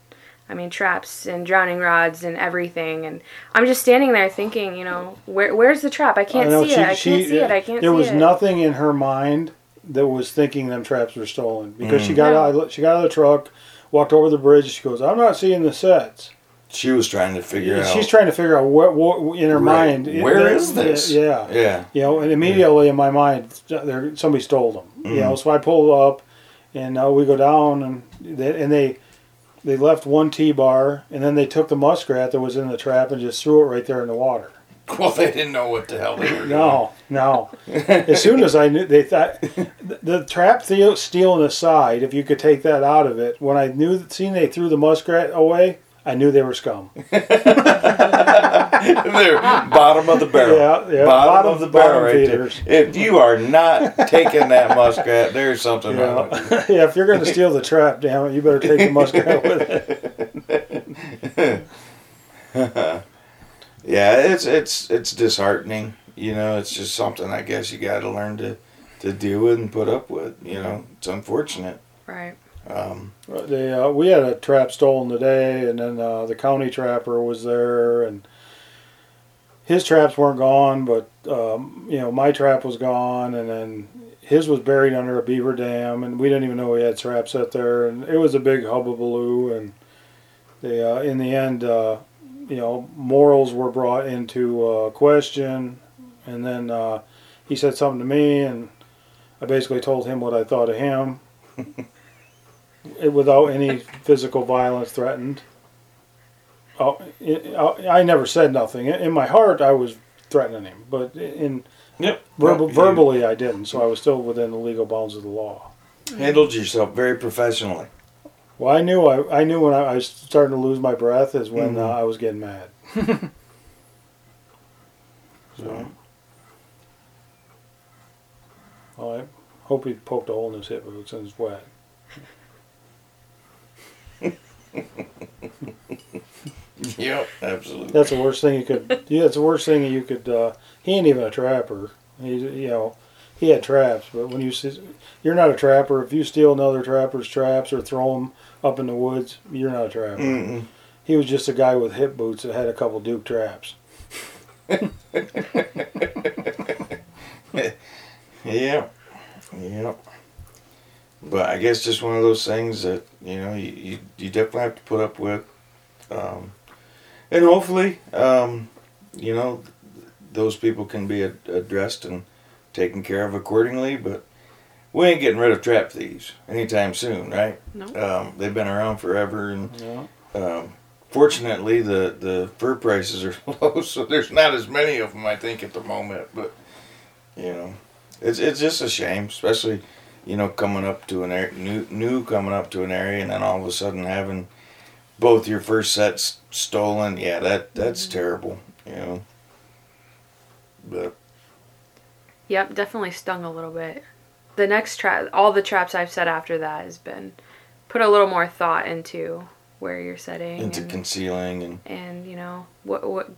I mean, traps and drowning rods and everything, and I'm just standing there thinking, you know, where where's the trap? I can't know, see she- it. I she- can't see it. I can't see it. There was it. nothing in her mind that was thinking them traps were stolen because she got No. out. She got out of the truck, walked over the bridge. She goes, "I'm not seeing the sets." She was trying to figure out. She's trying to figure out what, what in her Right. mind. Where there- is this? Yeah, Yeah. you know, and immediately in my mind, there somebody stole them. You Mm-hmm. know, so I pull up, and uh, we go down, and they, and they they left one T bar, and then they took the muskrat that was in the trap and just threw it right there in the water. [LAUGHS] Well, they didn't know what the hell they were doing. No, no. As soon as I knew, they thought the, the trap stealing aside, if you could take that out of it, when I knew, that seen they threw the muskrat away, I knew they were scum. [LAUGHS] They're bottom of the barrel. Yeah, yeah, Bottom, bottom- of the barrel right feeders. there. If you are not taking that muskrat, there's something wrong. Yeah, you. [LAUGHS] yeah. If you're going to steal the trap, damn it, you better take the muskrat with it. Yeah, it's it's it's disheartening. You know, it's just something I guess you got to learn to to deal with and put up with. You know, it's unfortunate. Right. Um, They, uh, we had a trap stolen today, and then uh, the county trapper was there, and his traps weren't gone, but um, you know my trap was gone, and then his was buried under a beaver dam, and we didn't even know we had traps set there, and it was a big hubbubaloo, and they, uh, in the end, uh, you know, morals were brought into uh, question, and then uh, he said something to me, and I basically told him what I thought of him [LAUGHS] it, without any physical violence threatened. Oh, it, I I never said nothing. In in my heart, I was threatening him, but in yep. verbal, verbally, I didn't. So I was still within the legal bounds of the law. handled yourself very professionally. Well, I knew I, I knew when I, I was starting to lose my breath is when Mhm. uh, I was getting mad. [LAUGHS] So Well, I hope he poked a hole in his hip boots and it's wet. [LAUGHS] yep, absolutely. That's the worst thing you could. Yeah, that's the worst thing you could. Uh, he ain't even a trapper. He's you know, he had traps, but when you see, you're not a trapper. If you steal another trapper's traps or throw them up in the woods, you're not a trapper. Mm-mm. He was just a guy with hip boots that had a couple Duke traps. Yeah, yeah. But I guess just one of those things that you know you you, you definitely have to put up with, um, and hopefully, um, you know, those people can be ad- addressed and taken care of accordingly. But we ain't getting rid of trap thieves anytime soon, right? No. Um, they've been around forever, and Yeah. um, fortunately, the the fur prices are [LAUGHS] low, so there's not as many of them. I think at the moment, but you know, it's it's just a shame, especially you know coming up to an area new new coming up to an area, and then all of a sudden having both your first sets stolen. Yeah, that that's terrible. You know, but Yep, definitely stung a little bit. The next trap, all the traps I've set after that has been put a little more thought into where you're setting into and, concealing and and you know what what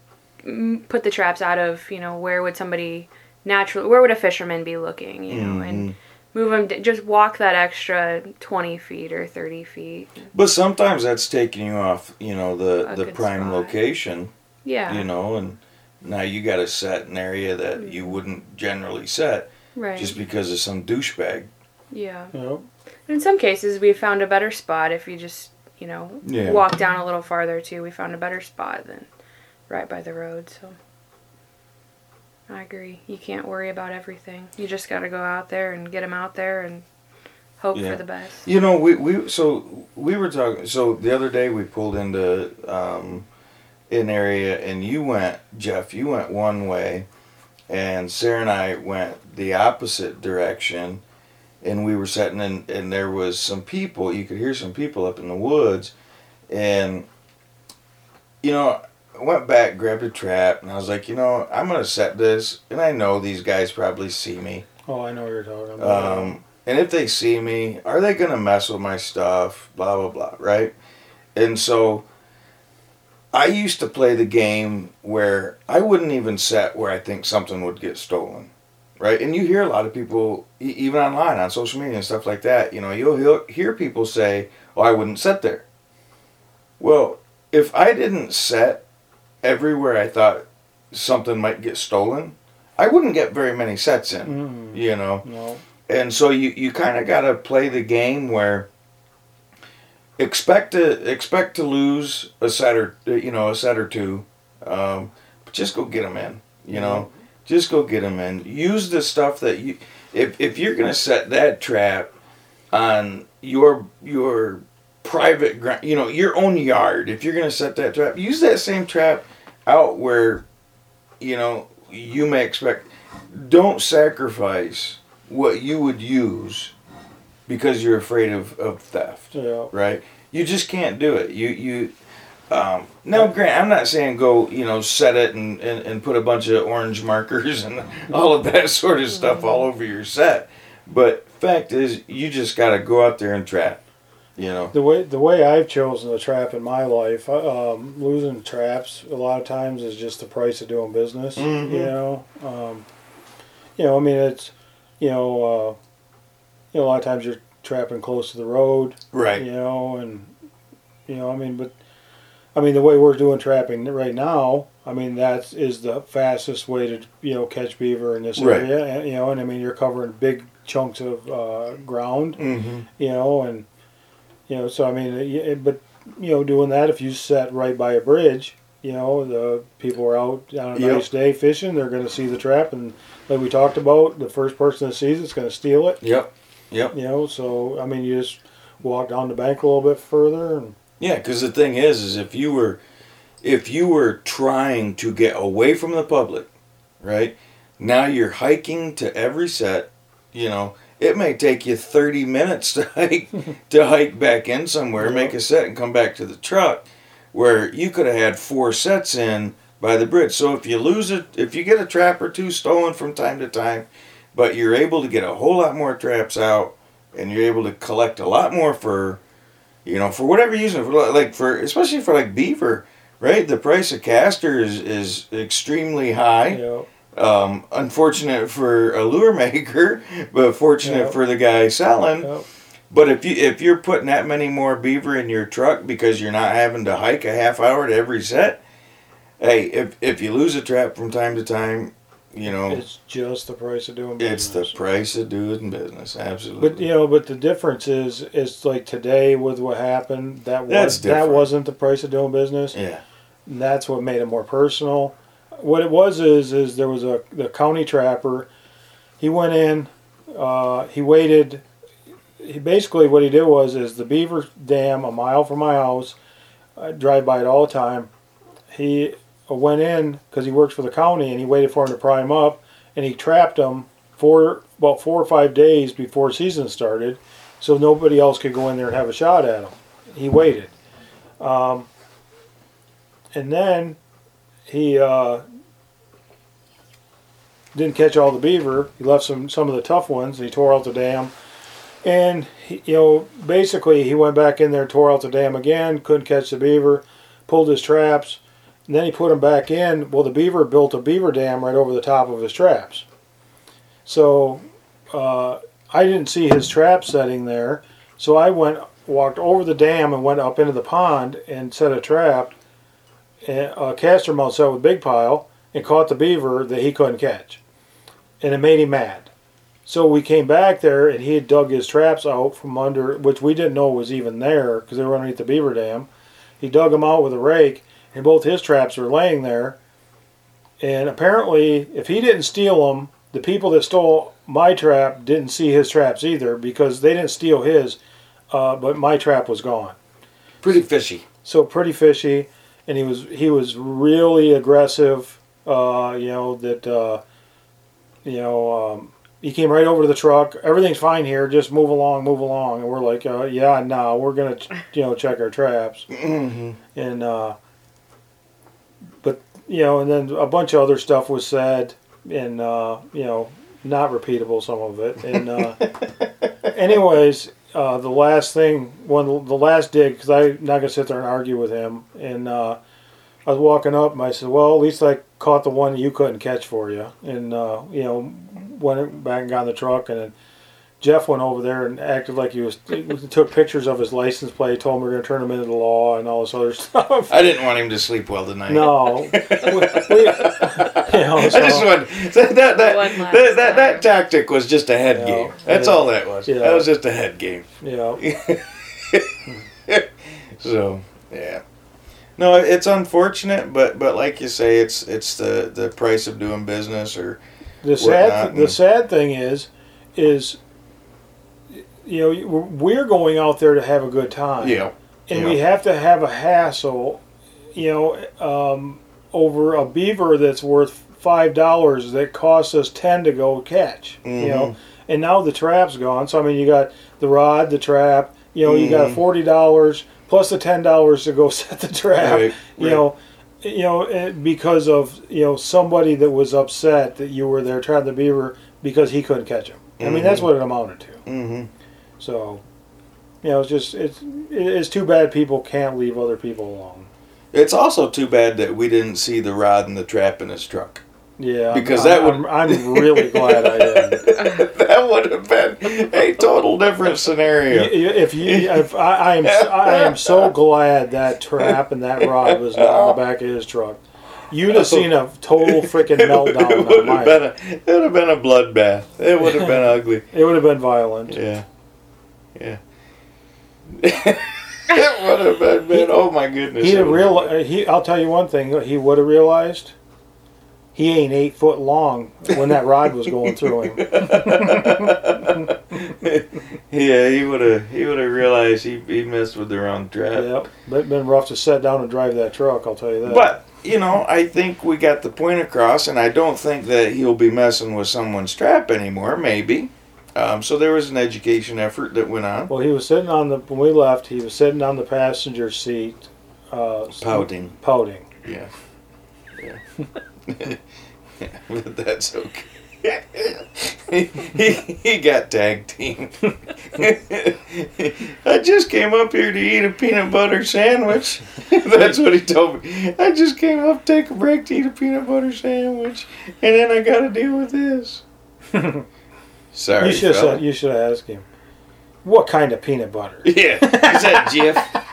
put the traps out of you know where would somebody naturally where would a fisherman be looking you know and Mhm. move them just walk that extra 20 feet or 30 feet But sometimes that's taking you off, you know, the A the prime spot. location. yeah you know, and now you got to set an area that you wouldn't generally set right just because of some douchebag. yeah Yep. in some cases we found a better spot if you just you know Yeah. walk down a little farther too we found a better spot than right by the road so i agree you can't worry about everything you just got to go out there and get them out there and hope Yeah. for the best You know, we we so we were talking. So the other day we pulled into um, an area, and you went, Jeff. You went one way, and Sarah and I went the opposite direction, and we were sitting in, and there was some people. You could hear some people up in the woods, and you know. I went back, grabbed a trap, and I was like, you know, I'm gonna set this, and I know these guys probably see me. Oh, I know what you're talking about. Um, and if they see me, are they to mess with my stuff? Blah, blah, blah, right? And so I used to play the game where I wouldn't even set where I think something would get stolen, right? And you hear a lot of people, e- even online, on social media and stuff like that, you know, you'll hear- people say, oh, I wouldn't set there. Well, if I didn't set everywhere I thought something might get stolen, I wouldn't get very many sets in, Mm, you know no. and so you, you kind of got to play the game where expect to expect to lose a set or you know a set or two um, but just go get them in you know just go get them in use the stuff that you if, if you're gonna set that trap on your your private ground you know your own yard if you're gonna set that trap use that same trap out where you know, you may expect. Don't sacrifice what you would use because you're afraid of, of theft, Yeah. right? You just can't do it. You you. Um, now, Grant, I'm not saying go, you know, set it and, and, and put a bunch of orange markers [LAUGHS] and all of that sort of stuff all over your set. But fact is, you just got to go out there and trap. You know. The way the way I've chosen to trap in my life, um, losing traps a lot of times is just the price of doing business. Mhm. You know, um, you know. I mean, it's you know, uh, you know, a lot of times you're trapping close to the road. Right. You know, and you know, I mean, but I mean, the way we're doing trapping right now, I mean, that is the fastest way to you know catch beaver in this Right. area. And, you know, and I mean, you're covering big chunks of uh, ground Mm-hmm. you know, and you know, so I mean, it, it- but you know, doing that if you set right by a bridge, you know, the people are out on a Yep. nice day fishing, they're going to see the trap, and like we talked about, the first person that sees it's going to steal it, Yep. Yep. you know. So I mean, you just walk down the bank a little bit further, and Yeah, because the thing is, is if you were, if you were trying to get away from the public, right? Now you're hiking to every set. You know, it may take you 30 minutes to [LAUGHS] hike to hike back in somewhere, Yeah. make a set, and come back to the truck, where you could have had four sets in by the bridge. So if you lose it, if you get a trap or two stolen from time to time, but you're able to get a whole lot more traps out, and you're able to collect a lot more fur you know, for whatever reason, for like for especially for like beaver, right? The price of castor is is extremely high. know, Um, unfortunate for a lure [LAUGHS] maker, but fortunate Yeah. for the guy selling. know, But if you if you're putting that many more beaver in your truck because you're not having to hike a half hour to every set, hey, if if you lose a trap from time to time, you know, it's just the price of doing business. it's the price of doing business. Absolutely. But you know, but the difference is, is like today with what happened. That was that wasn't the price of doing business. yeah. And that's what made it more personal. What it was is is there was a the county trapper. He went in. Uh, he waited. He basically what he did was is the beaver dam a mile from my house. I drive by it all the time. He went in because he works for the county and he waited for him to pry him up and he trapped him for about four or five days before season started, so nobody else could go in there and have a shot at him. He waited. Um, and then he uh, didn't catch all the beaver. He left some some of the tough ones. He tore out the dam, and he, you know basically he went back in there, tore out the dam again, couldn't catch the beaver, pulled his traps, and then he put them back in. Well, the beaver built a beaver dam right over the top of his traps. So uh, I didn't see his trap setting there, so I went walked over the dam and went up into the pond and set a trap a castor mount set with big pile and caught the beaver that he couldn't catch. And it made him mad. So we came back there and he had dug his traps out from under, which we didn't know was even there because they were underneath the beaver dam. He dug them out with a rake and both his traps were laying there. And apparently, if he didn't steal them, the people that stole my trap didn't see his traps either because they didn't steal his, uh, but my trap was gone Pretty fishy. so pretty fishy, and he was he was really aggressive. Uh, you know that uh, you know um, he came right over to the truck. Everything's fine here. Just move along, move along. And we're like, uh, yeah, no, we're gonna ch- you know check our traps hmm and uh, you know, and then a bunch of other stuff was said, and uh, you know, not repeatable some of it. And uh, [LAUGHS] anyways, uh, the last thing, one the last dig, because I'm not gonna sit there and argue with him. And uh, I was walking up, and I said, "Well, at least I caught the one you couldn't catch for you." And uh, you know, went back and got in the truck, and then Jeff went over there and acted like he was took pictures of his license plate, told him we are gonna turn him into the law and all this other [LAUGHS] stuff. I didn't want him to sleep well tonight. No, [LAUGHS] we, we, you know, I just so- want that that that, that, that, that tactic was just a head Yeah. game. That's Yeah. all that was. Yeah. That was just a head game. yeah, [LAUGHS] So yeah, no, it's unfortunate, but but like you say, it's it's the the price of doing business or the whatnot, sad the sad thing is, is you know we're going out there to have a good time. yeah and Yeah. we have to have a hassle, you know, um, over a beaver that's worth five dollars that costs us ten to go catch. You know, and now the trap's gone. So I mean, you got the rod, the trap. You know, you got Mhm. forty dollars plus the ten dollars to go [LAUGHS] set the trap. Right, You know, you know, eh, because of you know somebody that was upset that you were there trapping the beaver because he couldn't catch him. I mean, that's Mhm. what it amounted to. Mm-hmm. So, you know, it's just it's it's too bad people can't leave other people alone. It's also too bad that we didn't see the rod and the trap in his truck. Yeah, Because I'm, that would- I'm, I'm really glad I didn't. [LAUGHS] that would have been a total different scenario. If you, if I, I am, I am so glad that trap and that rod was not on the [LAUGHS] back of his truck. You'd have seen a total [LAUGHS] freaking it meltdown would on have been a, it would have been a bloodbath. It would have been ugly. It would have been violent. Yeah, yeah. it would have been, been. Oh my goodness! He'd have real. He, I'll tell you one thing. He would have realized. He ain't eight foot long when that rod was going through him. [LAUGHS] yeah, he would have. He would have realized he he messed with the wrong trap. Yep, but it been rough to sit down and drive that truck. I'll tell you that. But you know, I think we got the point across, and I don't think that he'll be messing with someone's trap anymore. Maybe. Um, so there was an education effort that went on. well, he was sitting on the when we left. He was sitting on the passenger seat, uh, Pouting. pouting. Yeah. Yeah. but [LAUGHS] that's okay. [LAUGHS] he, he got tag team. [LAUGHS] I just came up here to eat a peanut butter sandwich. That's what he told me. I just came up to take a break to eat a peanut butter sandwich, and then I got to deal with this. Sorry, you should have said. You should have asked him, "What kind of peanut butter?" [LAUGHS] Yeah, is that Jif?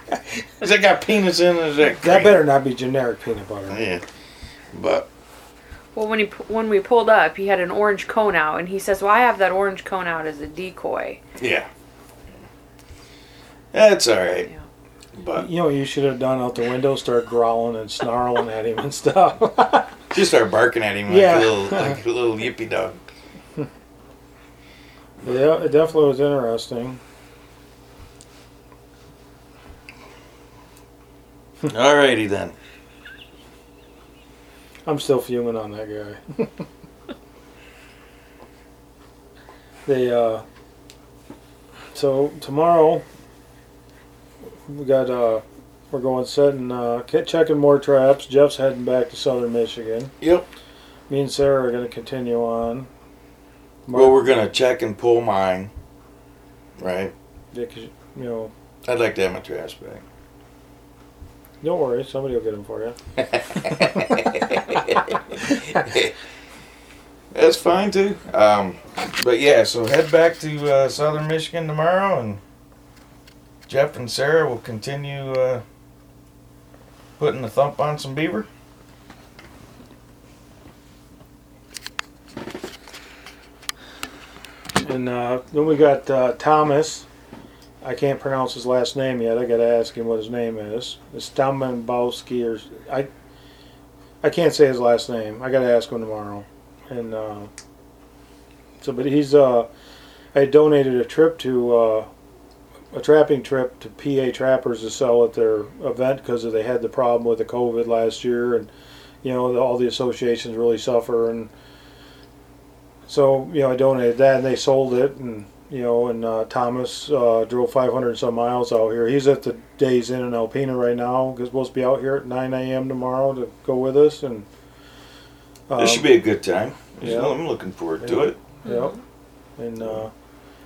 [LAUGHS] Is that got peanuts in it? that That better not be generic peanut butter. Yeah, but Well, when he when we pulled up, he had an orange cone out, and he says, "Well, I have that orange cone out as a decoy." Yeah. That's all right. Yeah. But You know what you should have done out the window? Start growling and snarling at him and stuff. [LAUGHS] just start barking at him like Yeah. a little like a little yippy dog. Yeah, it definitely was interesting. Alrighty then. I'm still fuming on that guy. they uh so tomorrow we got uh we're going setting uh checking more traps. Jeff's heading back to southern Michigan. Yep. Me and Sarah are gonna continue on. Well, we're gonna check and pull mine. Right. Yeah, 'cause, you know, I'd like to have my trash bag. don't worry, somebody will get them for you. [LAUGHS] That's fine too. Um, but yeah, so head back to uh, Southern Michigan tomorrow, and Jeff and Sarah will continue uh, putting the thump on some beaver. And uh, then we got uh, Thomas. I can't pronounce his last name yet. I got to ask him what his name is. It's Dombowski or I. I can't say his last name. I got to ask him tomorrow. And uh, so, but he's. Uh, I donated a trip to uh, a trapping trip to PA Trappers to sell at their event because they had the problem with the COVID last year, and you know all the associations really suffer and so you know I donated that and they sold it and you know and uh, Thomas uh, drove 500 and some miles out here. He's at the Days Inn in Alpena right now. He's supposed to be out here at 9 a.m. tomorrow to go with us and. Um, This should be a good time. yeah. I'm looking forward to Yeah. it. Yep. And uh,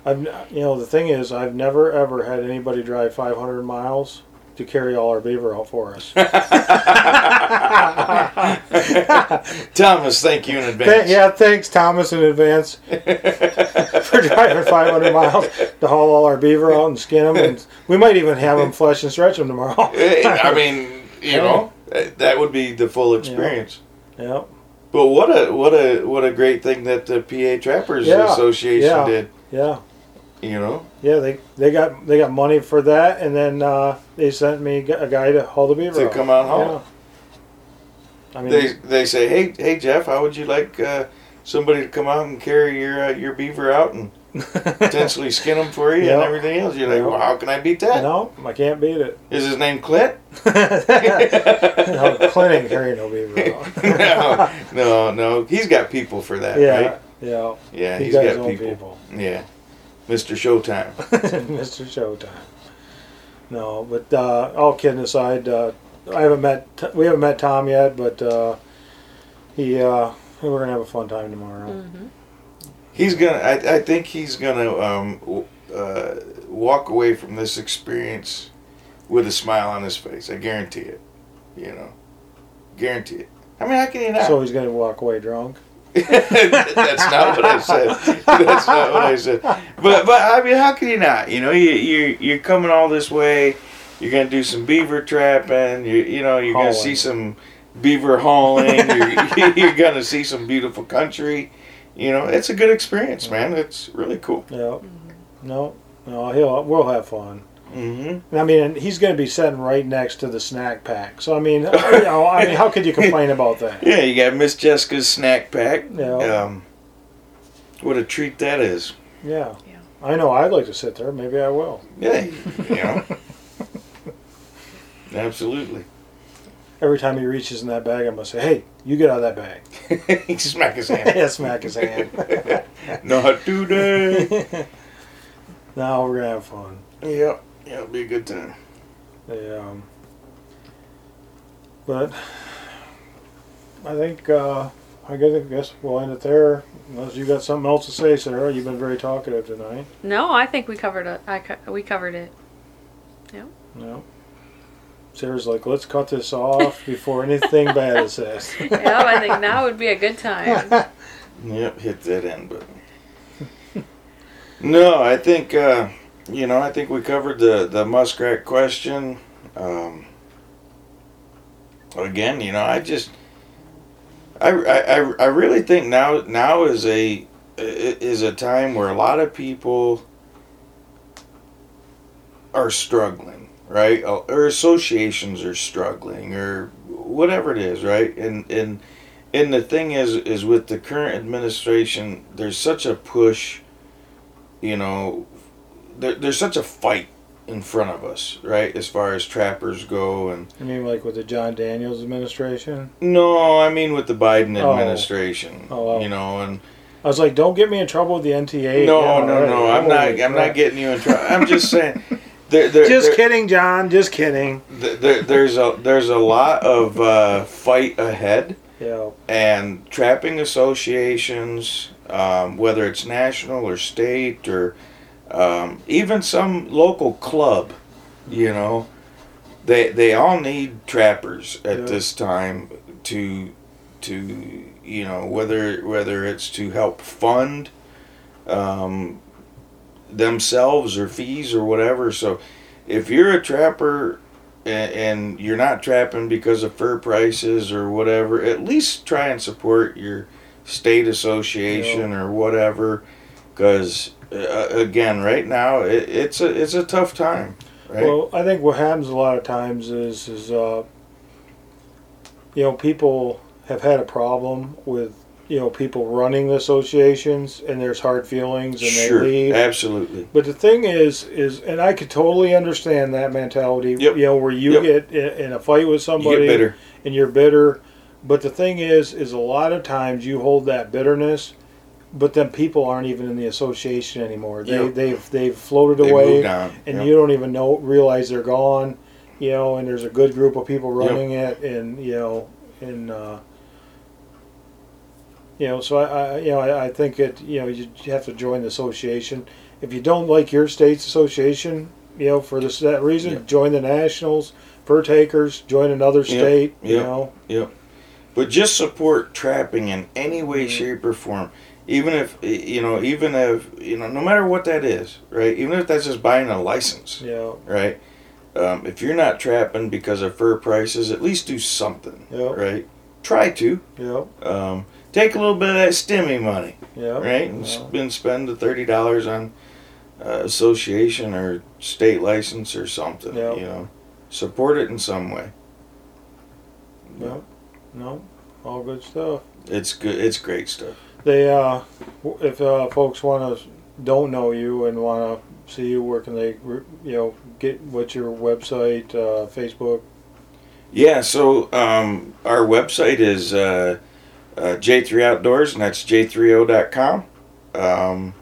I've you know the thing is I've never ever had anybody drive 500 miles to carry all our beaver out for us. [LAUGHS] Thomas, thank you in Th- advance. yeah, thanks Thomas in advance [LAUGHS] for driving 500 miles to haul all our beaver out and skin them, and we might even have them flesh and stretch them tomorrow. [LAUGHS] I mean, you know, that- would be the full experience. Yep. But what a what a what a great thing that the PA Trappers Yeah, Association yeah. did. Yeah. You know, Yeah, they they got they got money for that, and then uh, they sent me a guy to haul the beaver To out. come out and haul. Yeah. I mean, they they say, hey hey Jeff, how would you like uh, somebody to come out and carry your uh, your beaver out and [LAUGHS] potentially skin him for you Yeah. and everything else. You're like, well, how can I beat that? no, I can't beat it. Is his name Clint? [LAUGHS] [LAUGHS] no, Clint ain't carrying no beaver. no, no, no. He's got people for that, yeah, right? yeah. Yeah, He he's got got his own people. people. Yeah, Mr. Showtime. [LAUGHS] Mr. Showtime. No, but uh, all kidding aside, uh, I haven't met. We haven't met Tom yet, but uh, he. Uh, we're gonna have a fun time tomorrow. Mm-hmm. He's gonna. I, I think he's gonna um, w- uh, walk away from this experience with a smile on his face. I guarantee it. You know, guarantee it. I mean, how can you not? So he's gonna walk away drunk. That's not what I said. That's not what I said. But but I mean, how can you not? You know, you you you're coming all this way. You're gonna do some beaver trapping. You you know you're gonna see some beaver hauling. [LAUGHS] you're, you're gonna see some beautiful country. You know, it's a good experience, man. It's really cool. Yeah. No, no, he'll. We'll have fun. Mm-hmm. I mean, he's going to be sitting right next to the snack pack. So I mean, you know, I mean, how could you complain about that? [LAUGHS] Yeah, you got Miss Jessica's snack pack. Yeah. Um, what a treat that is. Yeah. Yeah. I know. I'd like to sit there. Maybe I will. Yeah, you know. [LAUGHS] Absolutely. Every time he reaches in that bag, I'm gonna say, "Hey, you get out of that bag." [LAUGHS] he smack his hand. yeah, smack his hand. Not today. now we're gonna have fun. Yep. Yeah, it'll be a good time. The, um, but I think uh, I guess, I guess we'll end it there. Unless you got something else to say, Sarah. You've been very talkative tonight. No, I think we covered it. I co- we covered it. Yep. No. Sarah's like, let's cut this off before anything bad is said. [LAUGHS] yeah, I think now would be a good time. [LAUGHS] Yep, hit that end button. no, I think uh, you know. I think we covered the the muskrat question. Um, again, you know, I just, I, I, I- really think now now is a is a time where a lot of people are struggling, right? Uh, Or associations are struggling, or whatever it is, right? And and and the thing is is with the current administration there's such a push you know there, there's such a fight in front of us right as far as trappers go and I mean, like with the John Daniels administration. no i mean with the biden Oh. administration Oh, wow. you know and I was like, don't get me in trouble with the NTA. no Yeah, no right. no i'm not i'm not getting you in trouble i'm just [LAUGHS] saying there, there, Just there, kidding, John. Just kidding. there, there- there's a there's a lot of uh, fight ahead Yeah. and trapping associations, um, whether it's national or state or um, even some local club, you know, they they all need trappers at Yeah. this time to to you know whether whether it's to help fund um, themselves or fees or whatever. So if you're a trapper and, and you're not trapping because of fur prices or whatever, at least try and support your state association or whatever. Because uh, again, right now it, it's a it's a tough time. Right? Well, I think what happens a lot of times is is uh, you know people have had a problem with you know people running the associations and there's hard feelings and sure, they leave. absolutely. But the thing is, is and I could totally understand that mentality. Yep. You know, where you Yep. get in, a fight with You somebody get bitter. and you're bitter. But the thing is, is a lot of times you hold that bitterness, but then people aren't even in the association anymore. They Yep. they've they've floated They away and Yep. you don't even know realize they're gone you know and there's a good group of people Yep. running it and you know and uh you know so I, I you know I, I think it you know you have to join the association if you don't like your state's association you know for this that reason Yep. join the nationals fur takers join another state you Yep. know but just support trapping in any way Mhm. shape or form even if you know even if you know no matter what that is right? Even if that's just buying a license know right? Um, if you're not trapping because of fur prices at least do something Yep. right? Try to. Yeah um, take a little bit of that stimmy money yeah right? And yeah. spend spend the $30 on uh, association or state license or something Yep. you know? Support it in some way. Yeah no all good stuff. It's good it's great stuff They, uh, if uh, folks want to don't know you and want to see you, where can they, you know, get what's your website, uh, Facebook? Yeah, so um, our website is uh, uh, J3 Outdoors, and that's j3o.com. Um,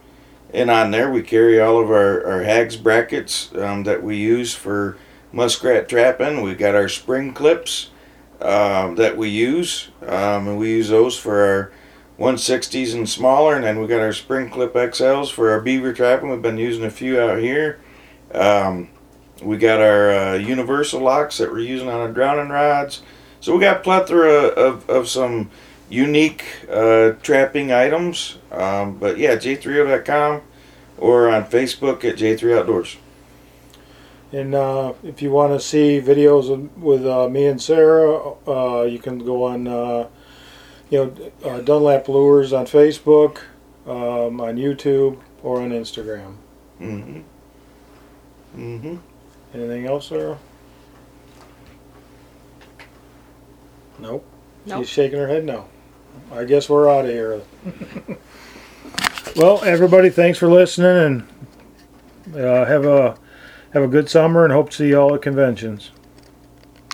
and on there, we carry all of our, our hags brackets um, that we use for muskrat trapping. We've got our spring clips um, that we use, um, and we use those for our 160s and smaller. And then we got our spring clip XLs for our beaver trapping. We've been using a few out here. Um, we got our uh, universal locks that we're using on our drowning rods. So we got plethora of, of some unique uh, trapping items. Um, but yeah, j3o.com or on Facebook at J3 Outdoors. And uh, if you want to see videos with uh, me and Sarah, uh, you can go on, uh, you know, uh, Dunlap Lures on Facebook, um, on YouTube, or on Instagram. Mm-hmm. Mm-hmm. Anything else, Sarah? Nope. Nope. She's shaking her head no. I guess we're out of here. [LAUGHS] well, everybody, thanks for listening, and uh, have a have a good summer, and hope to see you all at conventions.